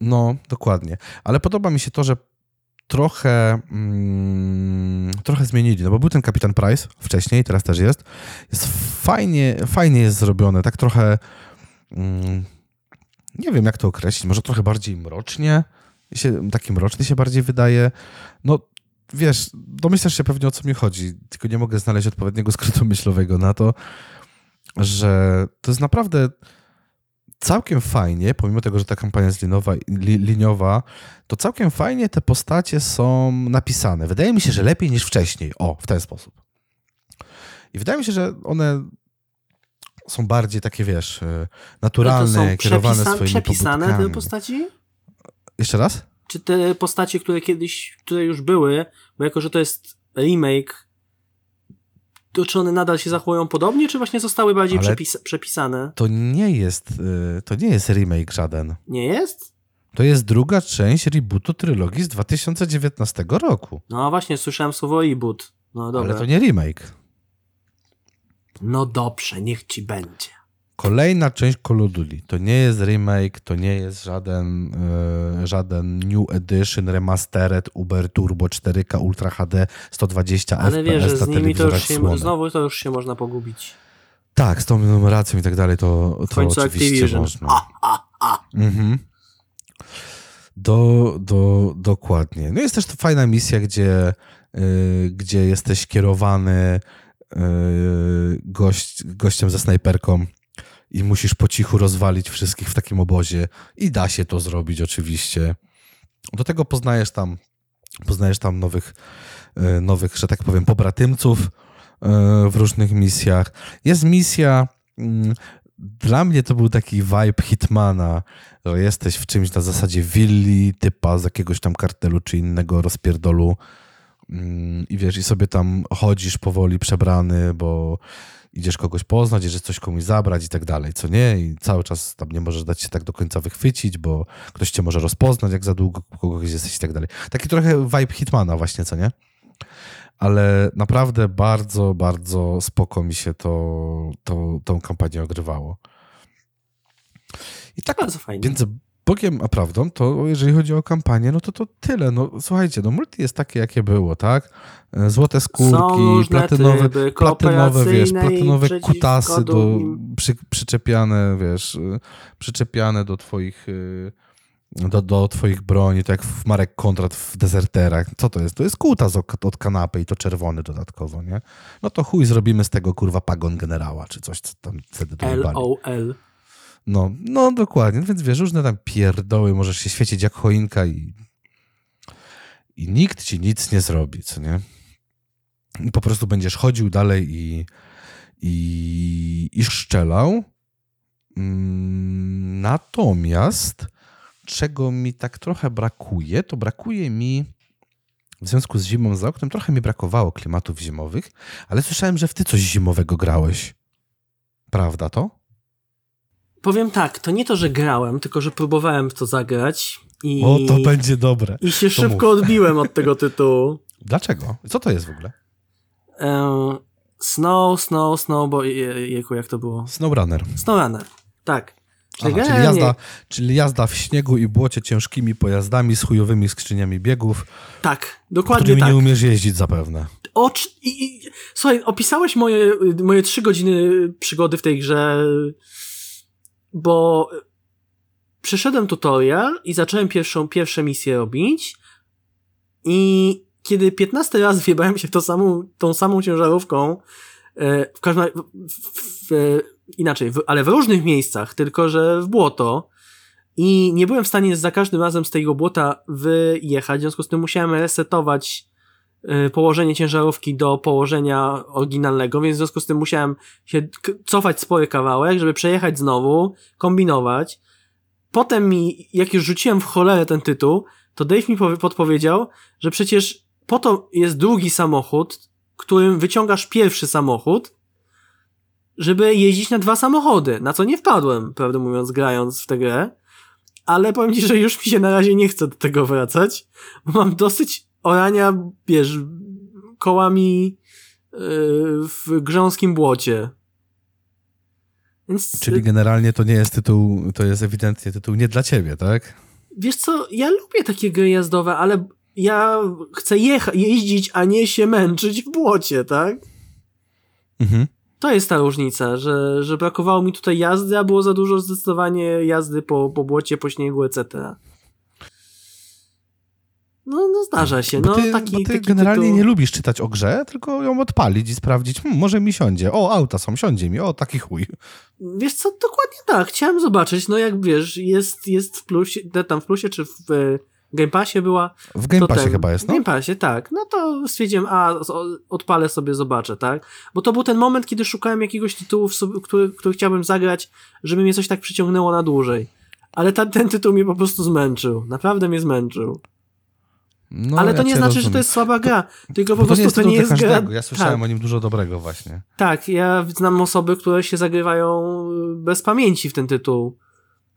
No, dokładnie. Ale podoba mi się to, że trochę, mm, trochę zmienili, no bo był ten Kapitan Price wcześniej, teraz też jest. Jest fajnie, fajnie jest zrobione, tak trochę, mm, nie wiem jak to określić, może trochę bardziej mrocznie, się, taki mroczny się bardziej wydaje. No wiesz, domyślasz się pewnie o co mi chodzi, tylko nie mogę znaleźć odpowiedniego skrótu myślowego na to, że to jest naprawdę całkiem fajnie, pomimo tego, że ta kampania jest linowa, li, liniowa, to całkiem fajnie te postacie są napisane. Wydaje mi się, że lepiej niż wcześniej. O, w ten sposób. I wydaje mi się, że one są bardziej takie, wiesz, e, naturalne, kierowane swoimi przepisane pobudkami. te postaci? Jeszcze raz? Czy te postacie, które kiedyś, które już były, bo jako, że to jest remake, to czy one nadal się zachowują podobnie, czy właśnie zostały bardziej przepis przepisane? To nie jest, y, to nie jest remake żaden. Nie jest? To jest druga część rebootu trylogii z 2019 roku. No właśnie, słyszałem słowo reboot. No dobra. Ale to nie remake. No dobrze, niech ci będzie. Kolejna część Call of Duty. To nie jest remake, to nie jest żaden, yy, żaden New Edition, Remastered, Uber Turbo 4K Ultra HD 120 Ale FPS wiesz, że z nimi to już się, znowu to już się można pogubić. Tak, z tą numeracją i tak dalej, to, to oczywiście Activision. można. A, a, a. Mhm. Do, do, dokładnie. No jest też to fajna misja, gdzie, yy, gdzie jesteś kierowany yy, gość, gościem ze snajperką i musisz po cichu rozwalić wszystkich w takim obozie. I da się to zrobić oczywiście. Do tego poznajesz tam, poznajesz tam nowych, e, nowych, że tak powiem, pobratymców e, w różnych misjach. Jest misja, mm, dla mnie to był taki vibe Hitmana, że jesteś w czymś na zasadzie willi, typa z jakiegoś tam kartelu czy innego rozpierdolu mm, i wiesz, i sobie tam chodzisz powoli przebrany, bo idziesz kogoś poznać, idziesz coś komuś zabrać i tak dalej, co nie? I cały czas tam nie możesz dać się tak do końca wychwycić, bo ktoś cię może rozpoznać, jak za długo kogoś jesteś i tak dalej. Taki trochę vibe Hitmana właśnie, co nie? Ale naprawdę bardzo, bardzo spoko mi się to, to tą kampanię ogrywało. I tak, bardzo fajnie. Więc Bogiem a prawdą, to jeżeli chodzi o kampanię, no to to tyle. No słuchajcie, no multi jest takie, jakie było, tak? E, złote skórki, platynowe, platynowe, wiesz, platynowe kutasy do, przy, przyczepiane, wiesz, e, przyczepiane do twoich e, do, do twoich broni, tak jak w Marek Kontrat w Deserterach. Co to jest? To jest kutas od, od kanapy i to czerwony dodatkowo, nie? No to chuj, zrobimy z tego, kurwa, pagon generała, czy coś, co tam wtedy. LOL. No, no dokładnie, więc wiesz, różne tam pierdoły, możesz się świecić jak choinka i, i nikt ci nic nie zrobi, co nie? I po prostu będziesz chodził dalej i, i, i szczelał. Mm, natomiast czego mi tak trochę brakuje, to brakuje mi w związku z zimą za oknem, trochę mi brakowało klimatów zimowych, ale słyszałem, że w ty coś zimowego grałeś. Prawda to? Powiem tak, to nie to, że grałem, tylko że próbowałem w to zagrać. I, o, to będzie dobre. I się to szybko mów. odbiłem od tego tytułu. Dlaczego? Co to jest w ogóle? Um, snow, Snow, Snow, bo jeku, jak to było? Snowrunner. Snowrunner, tak. Czyli, Aha, czyli, jazda, czyli jazda w śniegu i błocie ciężkimi pojazdami z chujowymi skrzyniami biegów. Tak, dokładnie którymi tak. nie umiesz jeździć zapewne. O, i, i, słuchaj, opisałeś moje, moje trzy godziny przygody w tej grze bo przeszedłem tutorial i zacząłem pierwszą, pierwsze misje robić i kiedy 15 raz wjebałem się to samą, tą samą ciężarówką, e, w każdym w, w, inaczej, w, ale w różnych miejscach, tylko że w błoto i nie byłem w stanie za każdym razem z tego błota wyjechać, w związku z tym musiałem resetować położenie ciężarówki do położenia oryginalnego, więc w związku z tym musiałem się cofać spory kawałek, żeby przejechać znowu, kombinować. potem mi, jak już rzuciłem w cholerę ten tytuł, to Dave mi podpowiedział, że przecież po to jest drugi samochód, którym wyciągasz pierwszy samochód, żeby jeździć na dwa samochody, na co nie wpadłem, prawdę mówiąc, grając w tę grę, ale powiem ci, że już mi się na razie nie chce do tego wracać, bo mam dosyć orania, wiesz, kołami yy, w grząskim błocie. Więc... Czyli generalnie to nie jest tytuł, to jest ewidentnie tytuł nie dla ciebie, tak? Wiesz co, ja lubię takie gry jazdowe, ale ja chcę jecha- jeździć, a nie się męczyć w błocie, tak? Mhm. To jest ta różnica, że, że brakowało mi tutaj jazdy, a było za dużo zdecydowanie jazdy po, po błocie, po śniegu, etc. No, no zdarza się. No, ty, taki, ty taki generalnie tytuł... nie lubisz czytać o grze, tylko ją odpalić i sprawdzić, hmm, może mi siądzie. O, auta są, siądzie mi, o, taki chuj. Wiesz co, dokładnie tak. Chciałem zobaczyć, no jak wiesz, jest, jest w plusie, tam w plusie czy w Game Passie była. W Game Passie ten, chyba jest, no? W Game Passie, tak. No to stwierdziłem, a odpalę sobie, zobaczę, tak? Bo to był ten moment, kiedy szukałem jakiegoś tytułu, który, który chciałbym zagrać, żeby mnie coś tak przyciągnęło na dłużej. Ale ta, ten tytuł mnie po prostu zmęczył. Naprawdę mnie zmęczył. No, Ale to ja nie znaczy, rozumiem. że to jest słaba gra, to, tylko po prostu to nie jest, to nie jest gra. Ja słyszałem tak. o nim dużo dobrego właśnie. Tak, ja znam osoby, które się zagrywają bez pamięci w ten tytuł.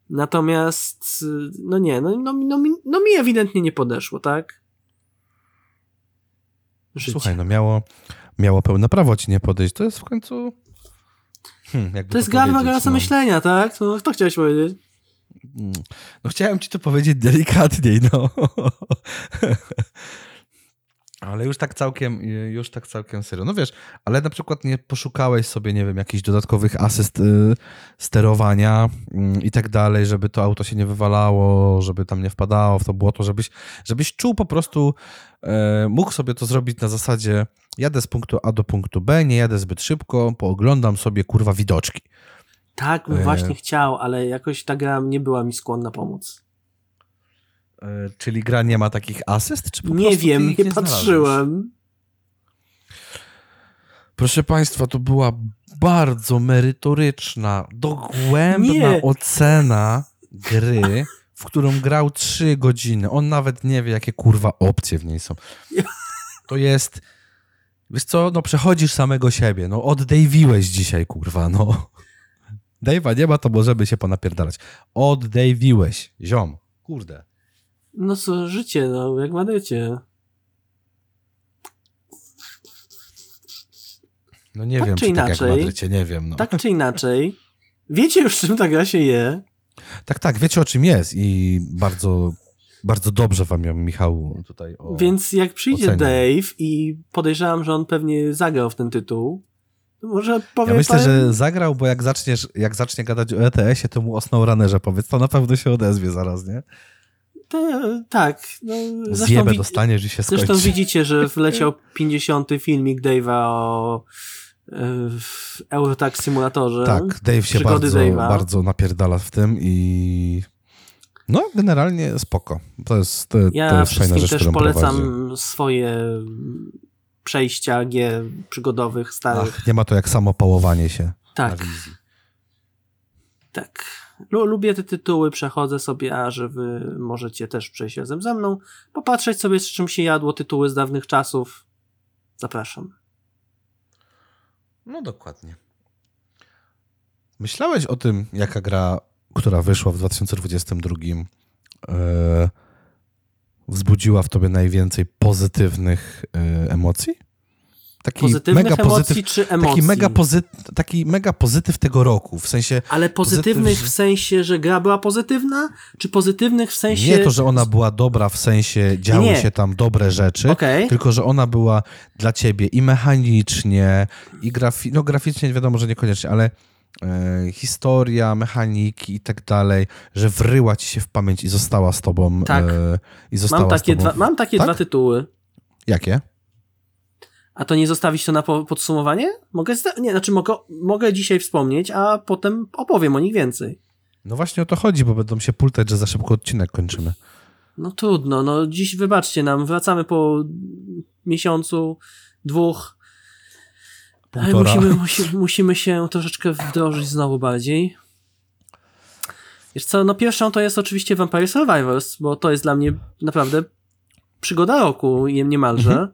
Natomiast, no nie, no, no, no, mi, no mi ewidentnie nie podeszło, tak? Życie. Słuchaj, no miało, miało pełne prawo ci nie podejść. To jest w końcu. Hmm, to, to jest gra wymagająca no. myślenia, tak? No, to chciałeś powiedzieć. Mm. No chciałem ci to powiedzieć delikatniej, no. Ale już tak całkiem, już tak całkiem serio. No wiesz, ale na przykład nie poszukałeś sobie, nie wiem, jakichś dodatkowych asyst y, sterowania y, i tak dalej, żeby to auto się nie wywalało, żeby tam nie wpadało w to błoto, żebyś, żebyś czuł po prostu, y, mógł sobie to zrobić na zasadzie jadę z punktu A do punktu B, nie jadę zbyt szybko, pooglądam sobie kurwa widoczki. Tak, bym e... właśnie chciał, ale jakoś ta gra nie była mi skłonna pomóc. E, czyli gra nie ma takich asyst? Czy po nie wiem, nie, nie patrzyłem. Proszę Państwa, to była bardzo merytoryczna, dogłębna nie. ocena gry, w którą grał trzy godziny. On nawet nie wie, jakie kurwa opcje w niej są. To jest. Wiesz co, no przechodzisz samego siebie. No oddejwiłeś dzisiaj, kurwa, no. Dave'a nie ma, to możemy się ponapierdalać. Oddejwiłeś, ziom. Kurde. No co, życie, no, jak Madrycie. No nie tak wiem, czy, czy inaczej, tak jak Madrycie, nie wiem. No. Tak czy inaczej. Wiecie już, czym ta gra się je. Tak, tak, wiecie o czym jest i bardzo, bardzo dobrze wam ją Michał tutaj o, Więc jak przyjdzie. Dave i podejrzewam, że on pewnie zagrał w ten tytuł, może powie Ja myślę, że zagrał, bo jak zaczniesz, jak zacznie gadać o ETS-ie, to mu osnął ranerze powiedz, to na pewno się odezwie zaraz, nie? tak. No, Zjebę dostaniesz i się skończy. Zresztą widzicie, że wleciał 50. filmik Dave'a o e, w Eurotax Simulatorze. Tak, Dave się bardzo, bardzo napierdala w tym i no, generalnie spoko. To jest, to, ja to jest fajna rzecz, też polecam prowadzi. swoje przejścia G przygodowych starych. Ach, nie ma to jak samo pałowanie się tak. Tak. Lubię te tytuły, przechodzę sobie, a że wy możecie też przejść razem ze mną, popatrzeć sobie z czym się jadło, tytuły z dawnych czasów. Zapraszam. No dokładnie. Myślałeś o tym, jaka gra, która wyszła w 2022, yy, wzbudziła w tobie najwięcej pozytywnych yy, emocji? taki Pozytywnych mega emocji pozytyw, czy emocji? Taki mega, pozy, taki mega pozytyw tego roku, w sensie... Ale pozytywnych pozytyw, w sensie, że gra była pozytywna? Czy pozytywnych w sensie... Nie to, że ona była dobra w sensie, działy nie. się tam dobre rzeczy, okay. tylko, że ona była dla ciebie i mechanicznie, i grafi no graficznie wiadomo, że niekoniecznie, ale historia, mechaniki i tak dalej, że wryła ci się w pamięć i została z tobą. Tak. E, i została mam takie, dwa, mam takie tak? dwa tytuły. Jakie? A to nie zostawić to na podsumowanie? Mogę, nie, znaczy mogę, mogę dzisiaj wspomnieć, a potem opowiem o nich więcej. No właśnie o to chodzi, bo będą się pultać, że za szybko odcinek kończymy. No trudno, no dziś wybaczcie nam, wracamy po miesiącu, dwóch. Musimy, musimy, musimy się troszeczkę wdrożyć znowu bardziej. Wiesz co, no pierwszą to jest oczywiście Vampire Survivors, bo to jest dla mnie naprawdę przygoda roku niemalże. Mhm.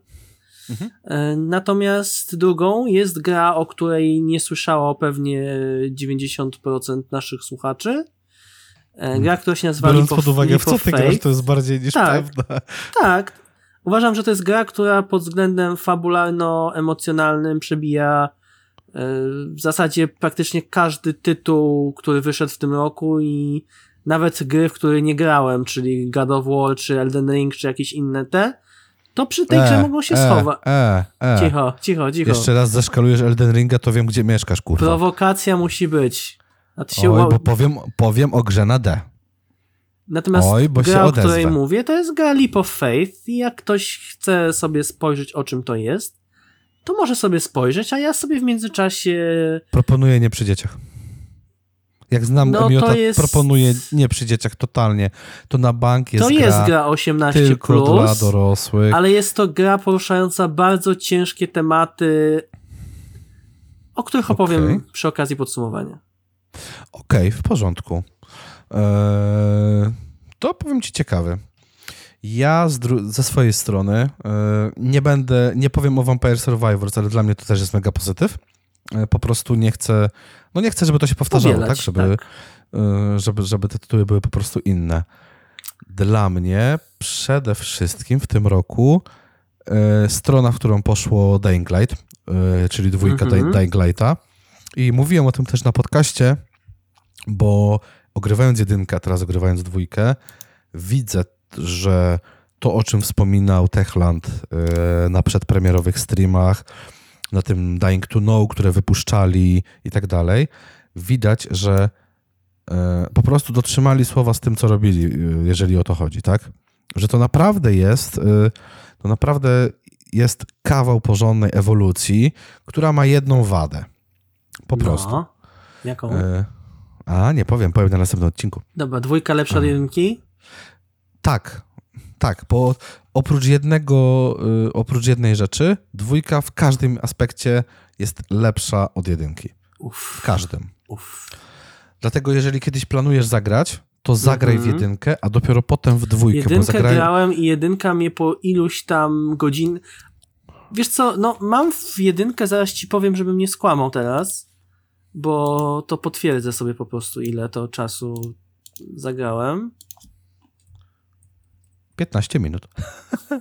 Mhm. E, natomiast drugą jest gra, o której nie słyszało pewnie 90% naszych słuchaczy. E, gra, która się nazywa Biorąc pod uwagę, w co ty grasz, to jest bardziej niż tak, pewne. Tak. Uważam, że to jest gra, która pod względem fabularno-emocjonalnym przebija e, w zasadzie praktycznie każdy tytuł, który wyszedł w tym roku i nawet gry, w które nie grałem, czyli God of War, czy Elden Ring, czy jakieś inne te, to przy tej grze e, mogą się e, schować. E, e. Cicho, cicho, cicho. Jeszcze raz zeszkalujesz Elden Ringa, to wiem, gdzie mieszkasz, kurwa. Prowokacja musi być. A ty się Oj, bo powiem, powiem o grze na D. Natomiast Oj, bo gra, o której mówię, to jest gra Leap of Faith i jak ktoś chce sobie spojrzeć, o czym to jest, to może sobie spojrzeć, a ja sobie w międzyczasie... Proponuję nie przy dzieciach. Jak znam no, Emiota, jest... proponuję nie przy dzieciach totalnie. To na bank jest To gra jest gra 18+, tylko plus, dla dorosłych. ale jest to gra poruszająca bardzo ciężkie tematy, o których okay. opowiem przy okazji podsumowania. Okej, okay, w porządku. Eee, to powiem ci ciekawe. Ja ze swojej strony e, nie będę, nie powiem o Vampire Survivors, ale dla mnie to też jest mega pozytyw. E, po prostu nie chcę, no nie chcę, żeby to się powtarzało, Powielać, tak? Żeby, tak. Żeby, żeby te tytuły były po prostu inne. Dla mnie przede wszystkim w tym roku strona, w którą poszło Dying Light, czyli dwójka mm -hmm. Dying Lighta. I mówiłem o tym też na podcaście, bo ogrywając jedynkę, teraz ogrywając dwójkę, widzę, że to, o czym wspominał Techland yy, na przedpremierowych streamach, na tym Dying to Know, które wypuszczali i tak dalej, widać, że yy, po prostu dotrzymali słowa z tym, co robili, yy, jeżeli o to chodzi, tak? Że to naprawdę jest, to naprawdę jest kawał porządnej ewolucji, która ma jedną wadę. Po no. prostu. Jaką? A, nie powiem, powiem na następnym odcinku. Dobra, dwójka lepsza od jedynki? Tak, tak, bo oprócz jednego, y, oprócz jednej rzeczy, dwójka w każdym aspekcie jest lepsza od jedynki. Uf. W każdym. Uf. Dlatego jeżeli kiedyś planujesz zagrać, to zagraj w mhm. jedynkę, a dopiero potem w dwójkę. Jedynkę zagraj... grałem i jedynka mnie po iluś tam godzin... Wiesz co, no mam w jedynkę, zaraz ci powiem, żebym nie skłamał teraz, bo to potwierdzę sobie po prostu, ile to czasu zagrałem. 15 minut.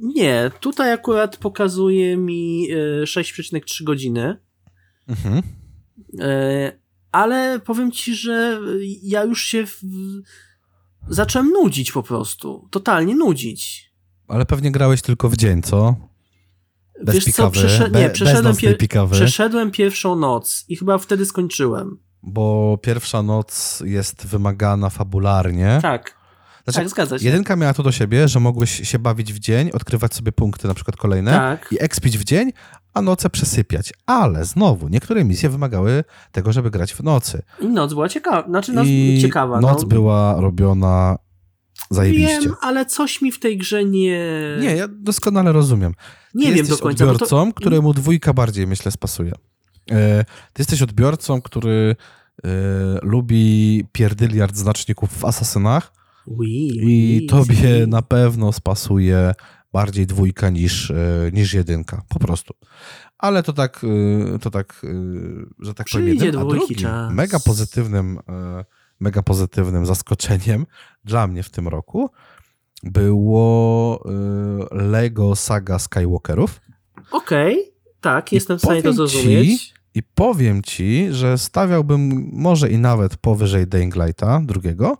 Nie, tutaj akurat pokazuje mi 6,3 e, godziny. Mhm. E, ale powiem ci, że ja już się w... zacząłem nudzić po prostu. Totalnie nudzić. Ale pewnie grałeś tylko w dzień, co? Bez Wiesz pikawy, co, przeszed... nie, przeszedłem, pier... przeszedłem pierwszą noc i chyba wtedy skończyłem. Bo pierwsza noc jest wymagana fabularnie. Tak. Znaczy, tak, zgadza się. Jedynka miała to do siebie, że mogłeś się bawić w dzień, odkrywać sobie punkty na przykład kolejne tak. i ekspić w dzień, a noce przesypiać. Ale znowu, niektóre misje wymagały tego, żeby grać w nocy. I noc była ciekawa. Znaczy noc I ciekawa. Noc no. była robiona zajebiście. Wiem, ale coś mi w tej grze nie... Nie, ja doskonale rozumiem. Nie wiem do końca. odbiorcą, to... któremu dwójka bardziej, myślę, spasuje. E, ty jesteś odbiorcą, który e, lubi pierdyliard znaczników w asasynach oui, i oui, tobie oui. na pewno spasuje bardziej dwójka niż, e, niż jedynka. Po prostu. Ale to tak, to tak że tak powiem, jeden, a drugim czas. mega pozytywnym, mega pozytywnym zaskoczeniem dla mnie w tym roku było y, Lego Saga Skywalkerów. Okej, okay, tak, jestem I w stanie to zrozumieć. Ci, I powiem ci, że stawiałbym może i nawet powyżej Dying drugiego,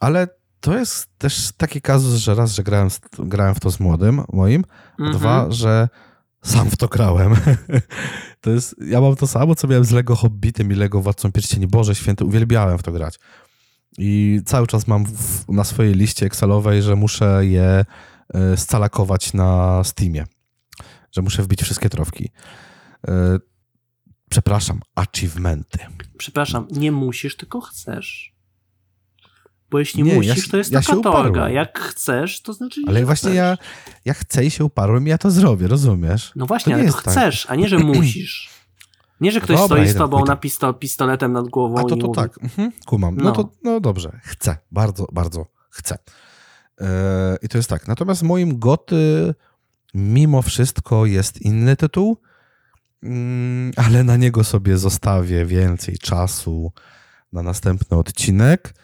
ale to jest też taki kazus, że raz, że grałem, grałem w to z młodym moim, mm -hmm. dwa, że sam w to grałem. to jest, ja mam to samo, co miałem z Lego Hobbitem i Lego Władcą Pierścieni. Boże święty, uwielbiałem w to grać. I cały czas mam w, na swojej liście Excelowej, że muszę je y, scalakować na Steamie. Że muszę wbić wszystkie trofki. Y, przepraszam, achievementy. Przepraszam, nie musisz, tylko chcesz. Bo jeśli nie, musisz, ja, to jest ja taka torga. Jak chcesz, to znaczy, Ale właśnie ja, ja chcę i się uparłem i ja to zrobię, rozumiesz? No właśnie, to ale to tak. chcesz, a nie, że musisz. Nie, że ktoś Dobra, stoi z tobą na pisto, pistoletem nad głową A to to mówi, tak, mhm, kumam. No. No. to no dobrze, chcę, bardzo, bardzo chcę. E, I to jest tak. Natomiast moim goty mimo wszystko jest inny tytuł, mm, ale na niego sobie zostawię więcej czasu na następny odcinek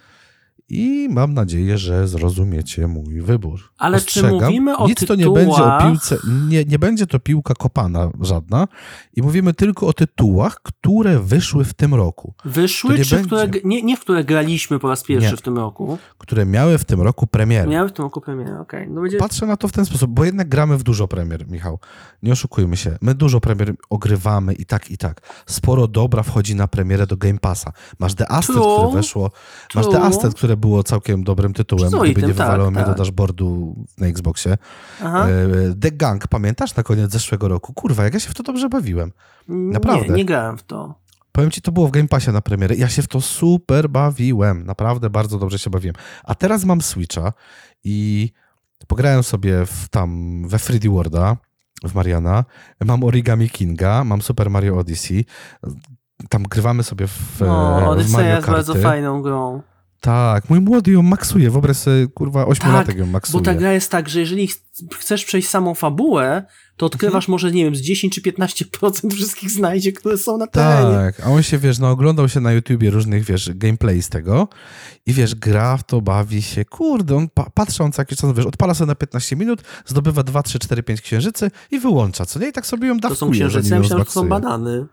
i mam nadzieję, że zrozumiecie mój wybór. Ale czy Ostrzegam, mówimy o Nic to nie będzie o piłce, nie, nie będzie to piłka kopana żadna i mówimy tylko o tytułach, które wyszły w tym roku. Wyszły, czy w które, będzie. nie, nie w które graliśmy po raz pierwszy Nie. w tym roku? które miały w tym roku premierę. Miały w tym roku premierę, okej. No będzie... Patrzę na to w ten sposób, bo jednak gramy w dużo premier, Michał. Nie oszukujmy się. My dużo premier ogrywamy i tak, i tak. Sporo dobra wchodzi na premierę do Game Passa. Masz The Asset, True. które weszło. Masz The True. Asset, które było całkiem dobrym tytułem, gdyby Przyzwoitym, nie wywalało tak, mnie do tak. dashboardu na Xboxie. Aha. E, The Gang, pamiętasz na koniec zeszłego roku? Kurwa, jak ja się w to dobrze bawiłem. naprawdę. Nie, nie grałem w to. Powiem ci, to było w Game Passie na premierę. Ja się w to super bawiłem. Naprawdę bardzo dobrze się bawiłem. A teraz mam Switcha i pograłem sobie w, tam we 3D Worlda, w Mariana. Mam Origami Kinga, mam Super Mario Odyssey. Tam grywamy sobie w, e, No, w Mario jest bardzo fajną grą. Tak, mój młody ją maksuje. Wyobraź sobie, kurwa, ośmiolatek ją maksuje. Bo ta gra jest tak, że jeżeli ch- chcesz przejść samą fabułę, to odkrywasz Mhm. może, nie wiem, z 10 czy 15% wszystkich znajdziek, które są na terenie. Tak, a on się, wiesz, no oglądał się na YouTubie różnych, wiesz, gameplay z tego i wiesz, gra w to, bawi się, kurde, on pa patrzy, on co jakiś czas, wiesz, odpala sobie na 15 minut, zdobywa 2, 3, 4, 5 księżycy i wyłącza, co nie? I tak sobie ją To dawkuje, są księżyce, ja myślałem, że to są banany.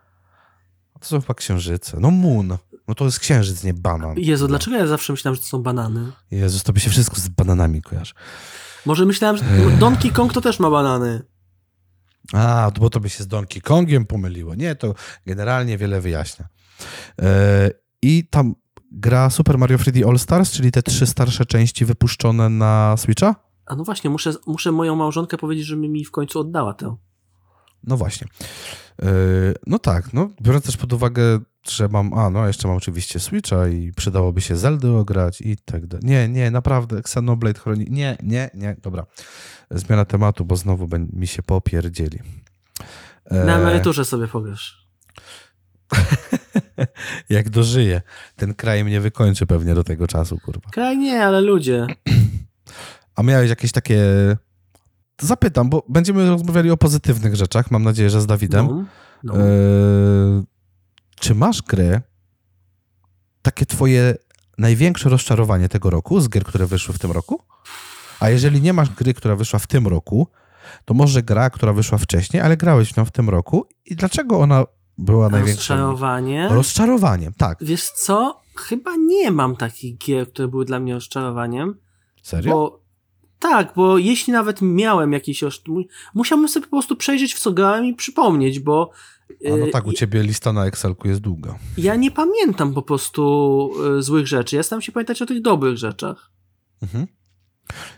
To są chyba księżyce. No moon. No to jest księżyc, nie banan. Jezu, dlaczego ja zawsze myślałem, że to są banany? Jezus, to by się wszystko z bananami kojarzy. Może myślałem, że Donkey Kong to też ma banany. A, bo to by się z Donkey Kongiem pomyliło. Nie, to generalnie wiele wyjaśnia. E, I tam gra Super Mario 3D All Stars, czyli te trzy starsze części wypuszczone na Switcha? A no właśnie, muszę, muszę moją małżonkę powiedzieć, żeby mi w końcu oddała to. No właśnie. E, No tak, no biorąc też pod uwagę, że mam, a no jeszcze mam oczywiście Switcha i przydałoby się Zeldy ograć i tak dalej. Nie, nie, naprawdę, Xenoblade Chroni... Nie, nie, nie, dobra. Zmiana tematu, bo znowu mi się popierdzieli. E, Na emeryturze sobie powiesz. Jak dożyję, ten kraj mnie wykończy pewnie do tego czasu, kurwa. Kraj nie, ale ludzie. A miałeś jakieś takie... Zapytam, bo będziemy rozmawiali o pozytywnych rzeczach, mam nadzieję, że z Dawidem. No, no. E, czy masz grę, takie twoje największe rozczarowanie tego roku, z gier, które wyszły w tym roku? A jeżeli nie masz gry, która wyszła w tym roku, to może gra, która wyszła wcześniej, ale grałeś w nią w tym roku i dlaczego ona była największym Rozczarowanie. rozczarowaniem? Tak, Wiesz co? Chyba nie mam takich gier, które były dla mnie rozczarowaniem. serio? Bo tak, bo jeśli nawet miałem jakieś musiałbym sobie po prostu przejrzeć w co grałem i przypomnieć, bo A no y, tak, u ciebie lista na Excelku jest długa. ja nie pamiętam po prostu y, złych rzeczy. Ja staram się pamiętać o tych dobrych rzeczach. Mhm.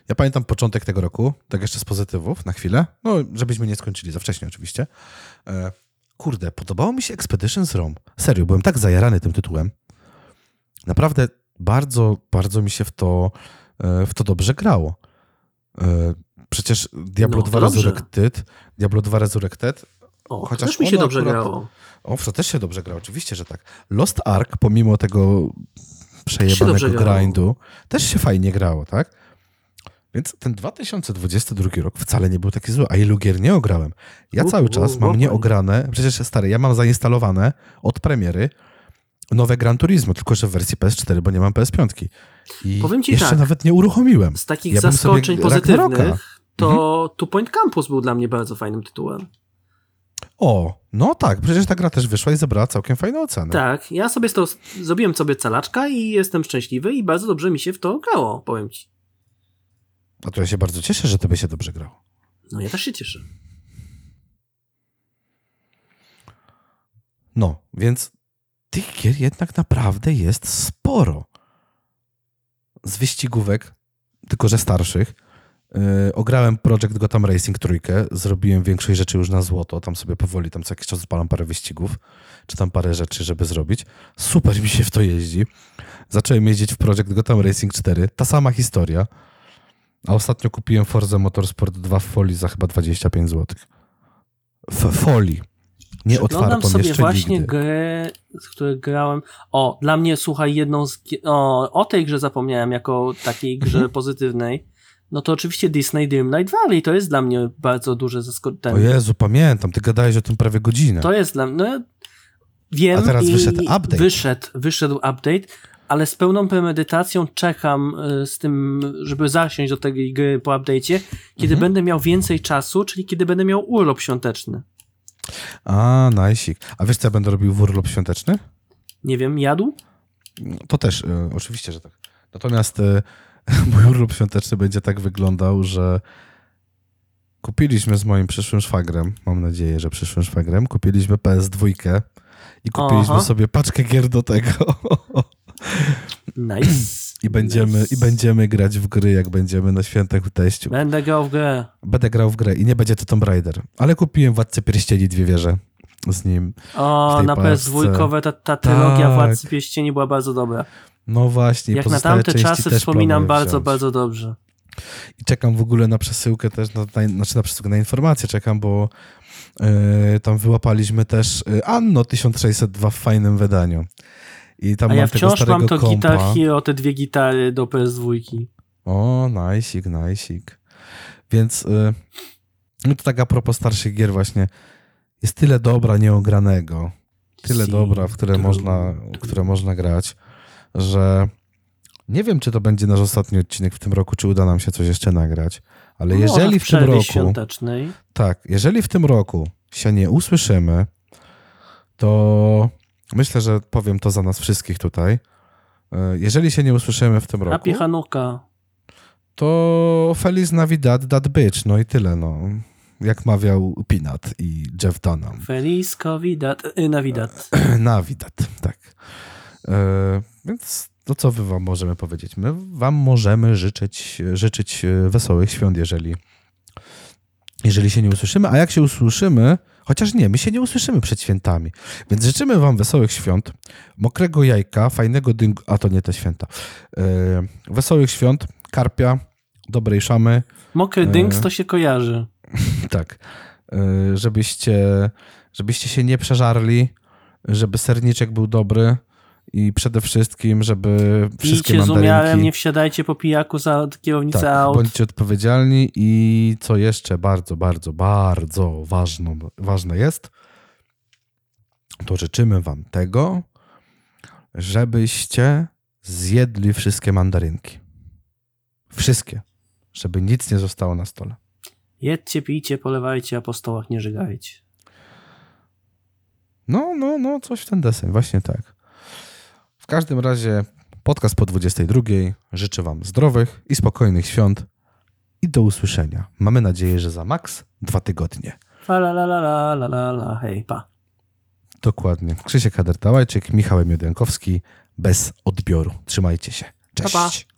Ja pamiętam początek tego roku, tak jeszcze z pozytywów, na chwilę. No, żebyśmy nie skończyli za wcześnie oczywiście. E, kurde, podobało mi się Expeditions Rome. Serio, byłem tak zajarany tym tytułem. Naprawdę bardzo, bardzo mi się w to, e, w to dobrze grało. E, przecież Diablo No, 2 dobrze. Resurrected, Diablo 2 Resurrected, O, Chociaż też mi się dobrze akurat- grało. o, w to też się dobrze gra, oczywiście, że tak. Lost Ark, pomimo tego przejebanego grindu, też się fajnie grało, tak? Więc ten 2022 rok wcale nie był taki zły, a ilu gier nie ograłem. Ja U, cały u, czas mam u, nieograne, przecież stary, ja mam zainstalowane od premiery nowe Gran Turismo, tylko że w wersji PS4, bo nie mam PS5. I Powiem ci jeszcze tak. nawet nie uruchomiłem. Z takich Ja zaskoczeń pozytywnych, to Mhm. Two Point Campus był dla mnie bardzo fajnym tytułem. O, no tak, przecież ta gra też wyszła i zebrała całkiem fajne oceny. Tak, ja sobie to zrobiłem sobie calaczka i jestem szczęśliwy i bardzo dobrze mi się w to grało, powiem ci. A to ja się bardzo cieszę, że tobie się dobrze grało. No ja też się cieszę. No, więc tych gier jednak naprawdę jest sporo. Z wyścigówek, tylko że starszych. Yy, ograłem Project Gotham Racing trójkę, zrobiłem większość rzeczy już na złoto, tam sobie powoli, tam co jakiś czas odpalam parę wyścigów, czy tam parę rzeczy, żeby zrobić. Super mi się w to jeździ. Zacząłem jeździć w Project Gotham Racing 4, ta sama historia. A ostatnio kupiłem Forza Motorsport 2 w folii za chyba 25 zł. W folii. Nie otwartą sobie jeszcze właśnie nigdy. grę, z której grałem. O, dla mnie, słuchaj, jedną z. O, o tej grze zapomniałem jako takiej grze pozytywnej. No to oczywiście Disney Dreamlight Valley. To jest dla mnie bardzo duże O zaskoczenie. Jezu, pamiętam, ty gadałeś o tym prawie godzinę. To jest dla mnie. No, wiem. A teraz wyszedł update. Wyszedł, wyszedł update, ale z pełną premedytacją czekam y, z tym, żeby zasiąść do tej gry po update'cie, kiedy Mhm. będę miał więcej czasu, czyli kiedy będę miał urlop świąteczny. A, najsik. A wiesz, co ja będę robił w urlop świąteczny? Nie wiem, jadł? To też, e, oczywiście, że tak. Natomiast e, mój urlop świąteczny będzie tak wyglądał, że kupiliśmy z moim przyszłym szwagrem, mam nadzieję, że przyszłym szwagrem, kupiliśmy PS2 i kupiliśmy Aha. sobie paczkę gier do tego. Nice. I będziemy, Nice. I będziemy grać w gry, jak będziemy na świętach u teściu. Będę grał w grę. Będę grał w grę i nie będzie to Tomb Raider. Ale kupiłem Władcę Pierścieni dwie wieże z nim. w O, na paczce. PS2 ta, ta trylogia Tak. Władcy Pieścieni była bardzo dobra. No właśnie, Jak na tamte czasy wspominam bardzo, wziąć. bardzo dobrze. I czekam w ogóle na przesyłkę też, na, na, znaczy na przesyłkę, na informację czekam, bo e, tam wyłapaliśmy też e, Anno 1602 w fajnym wydaniu. I tam A ja wciąż mam to kompa. Guitar Hero, te dwie gitary do PS2. O, najsik, najsik. Więc y, no to tak a propos starszych gier właśnie. Jest tyle dobra nieogranego, tyle Si, dobra, w które tru- można, w które można grać, że nie wiem, czy to będzie nasz ostatni odcinek w tym roku, czy uda nam się coś jeszcze nagrać, ale Może jeżeli w tym przerwie roku, świątecznej. tak, jeżeli w tym roku się nie usłyszymy, to myślę, że powiem to za nas wszystkich tutaj. Y, Jeżeli się nie usłyszymy w tym roku, Happy Hanukkah. to Feliz Navidad, that bitch, no i tyle, no. Jak mawiał Peanut i Jeff Dunham. Feliz Covidat, y, Navidad. Navidad, tak. E, więc no co wy wam możemy powiedzieć? My wam możemy życzyć, życzyć e, wesołych świąt, jeżeli, jeżeli się nie usłyszymy, a jak się usłyszymy, chociaż nie, my się nie usłyszymy przed świętami, więc życzymy wam wesołych świąt, mokrego jajka, fajnego dyngu, a to nie te święta, e, wesołych świąt, karpia, dobrej szamy, Mokry dynks to się kojarzy. tak, żebyście, żebyście się nie przeżarli, żeby serniczek był dobry i przede wszystkim, żeby wszystkie Pijcie z umiarem, nie wsiadajcie po pijaku za kierownicę tak, aut. bądźcie odpowiedzialni i co jeszcze bardzo, bardzo, bardzo ważną, ważne jest, to życzymy wam tego, żebyście zjedli wszystkie mandarynki. Wszystkie. Żeby nic nie zostało na stole. Jedźcie, pijcie, polewajcie, a po stołach nie żygajcie. No, no, no, coś w ten deseń, właśnie tak. W każdym razie podcast po 22. Życzę Wam zdrowych i spokojnych świąt i do usłyszenia. Mamy nadzieję, że za maks dwa tygodnie. La la la la la la, hej, pa. Dokładnie. Krzysiek Hadertałajczyk, Michał Miodenkowski, bez odbioru. Trzymajcie się. Cześć. Pa, pa.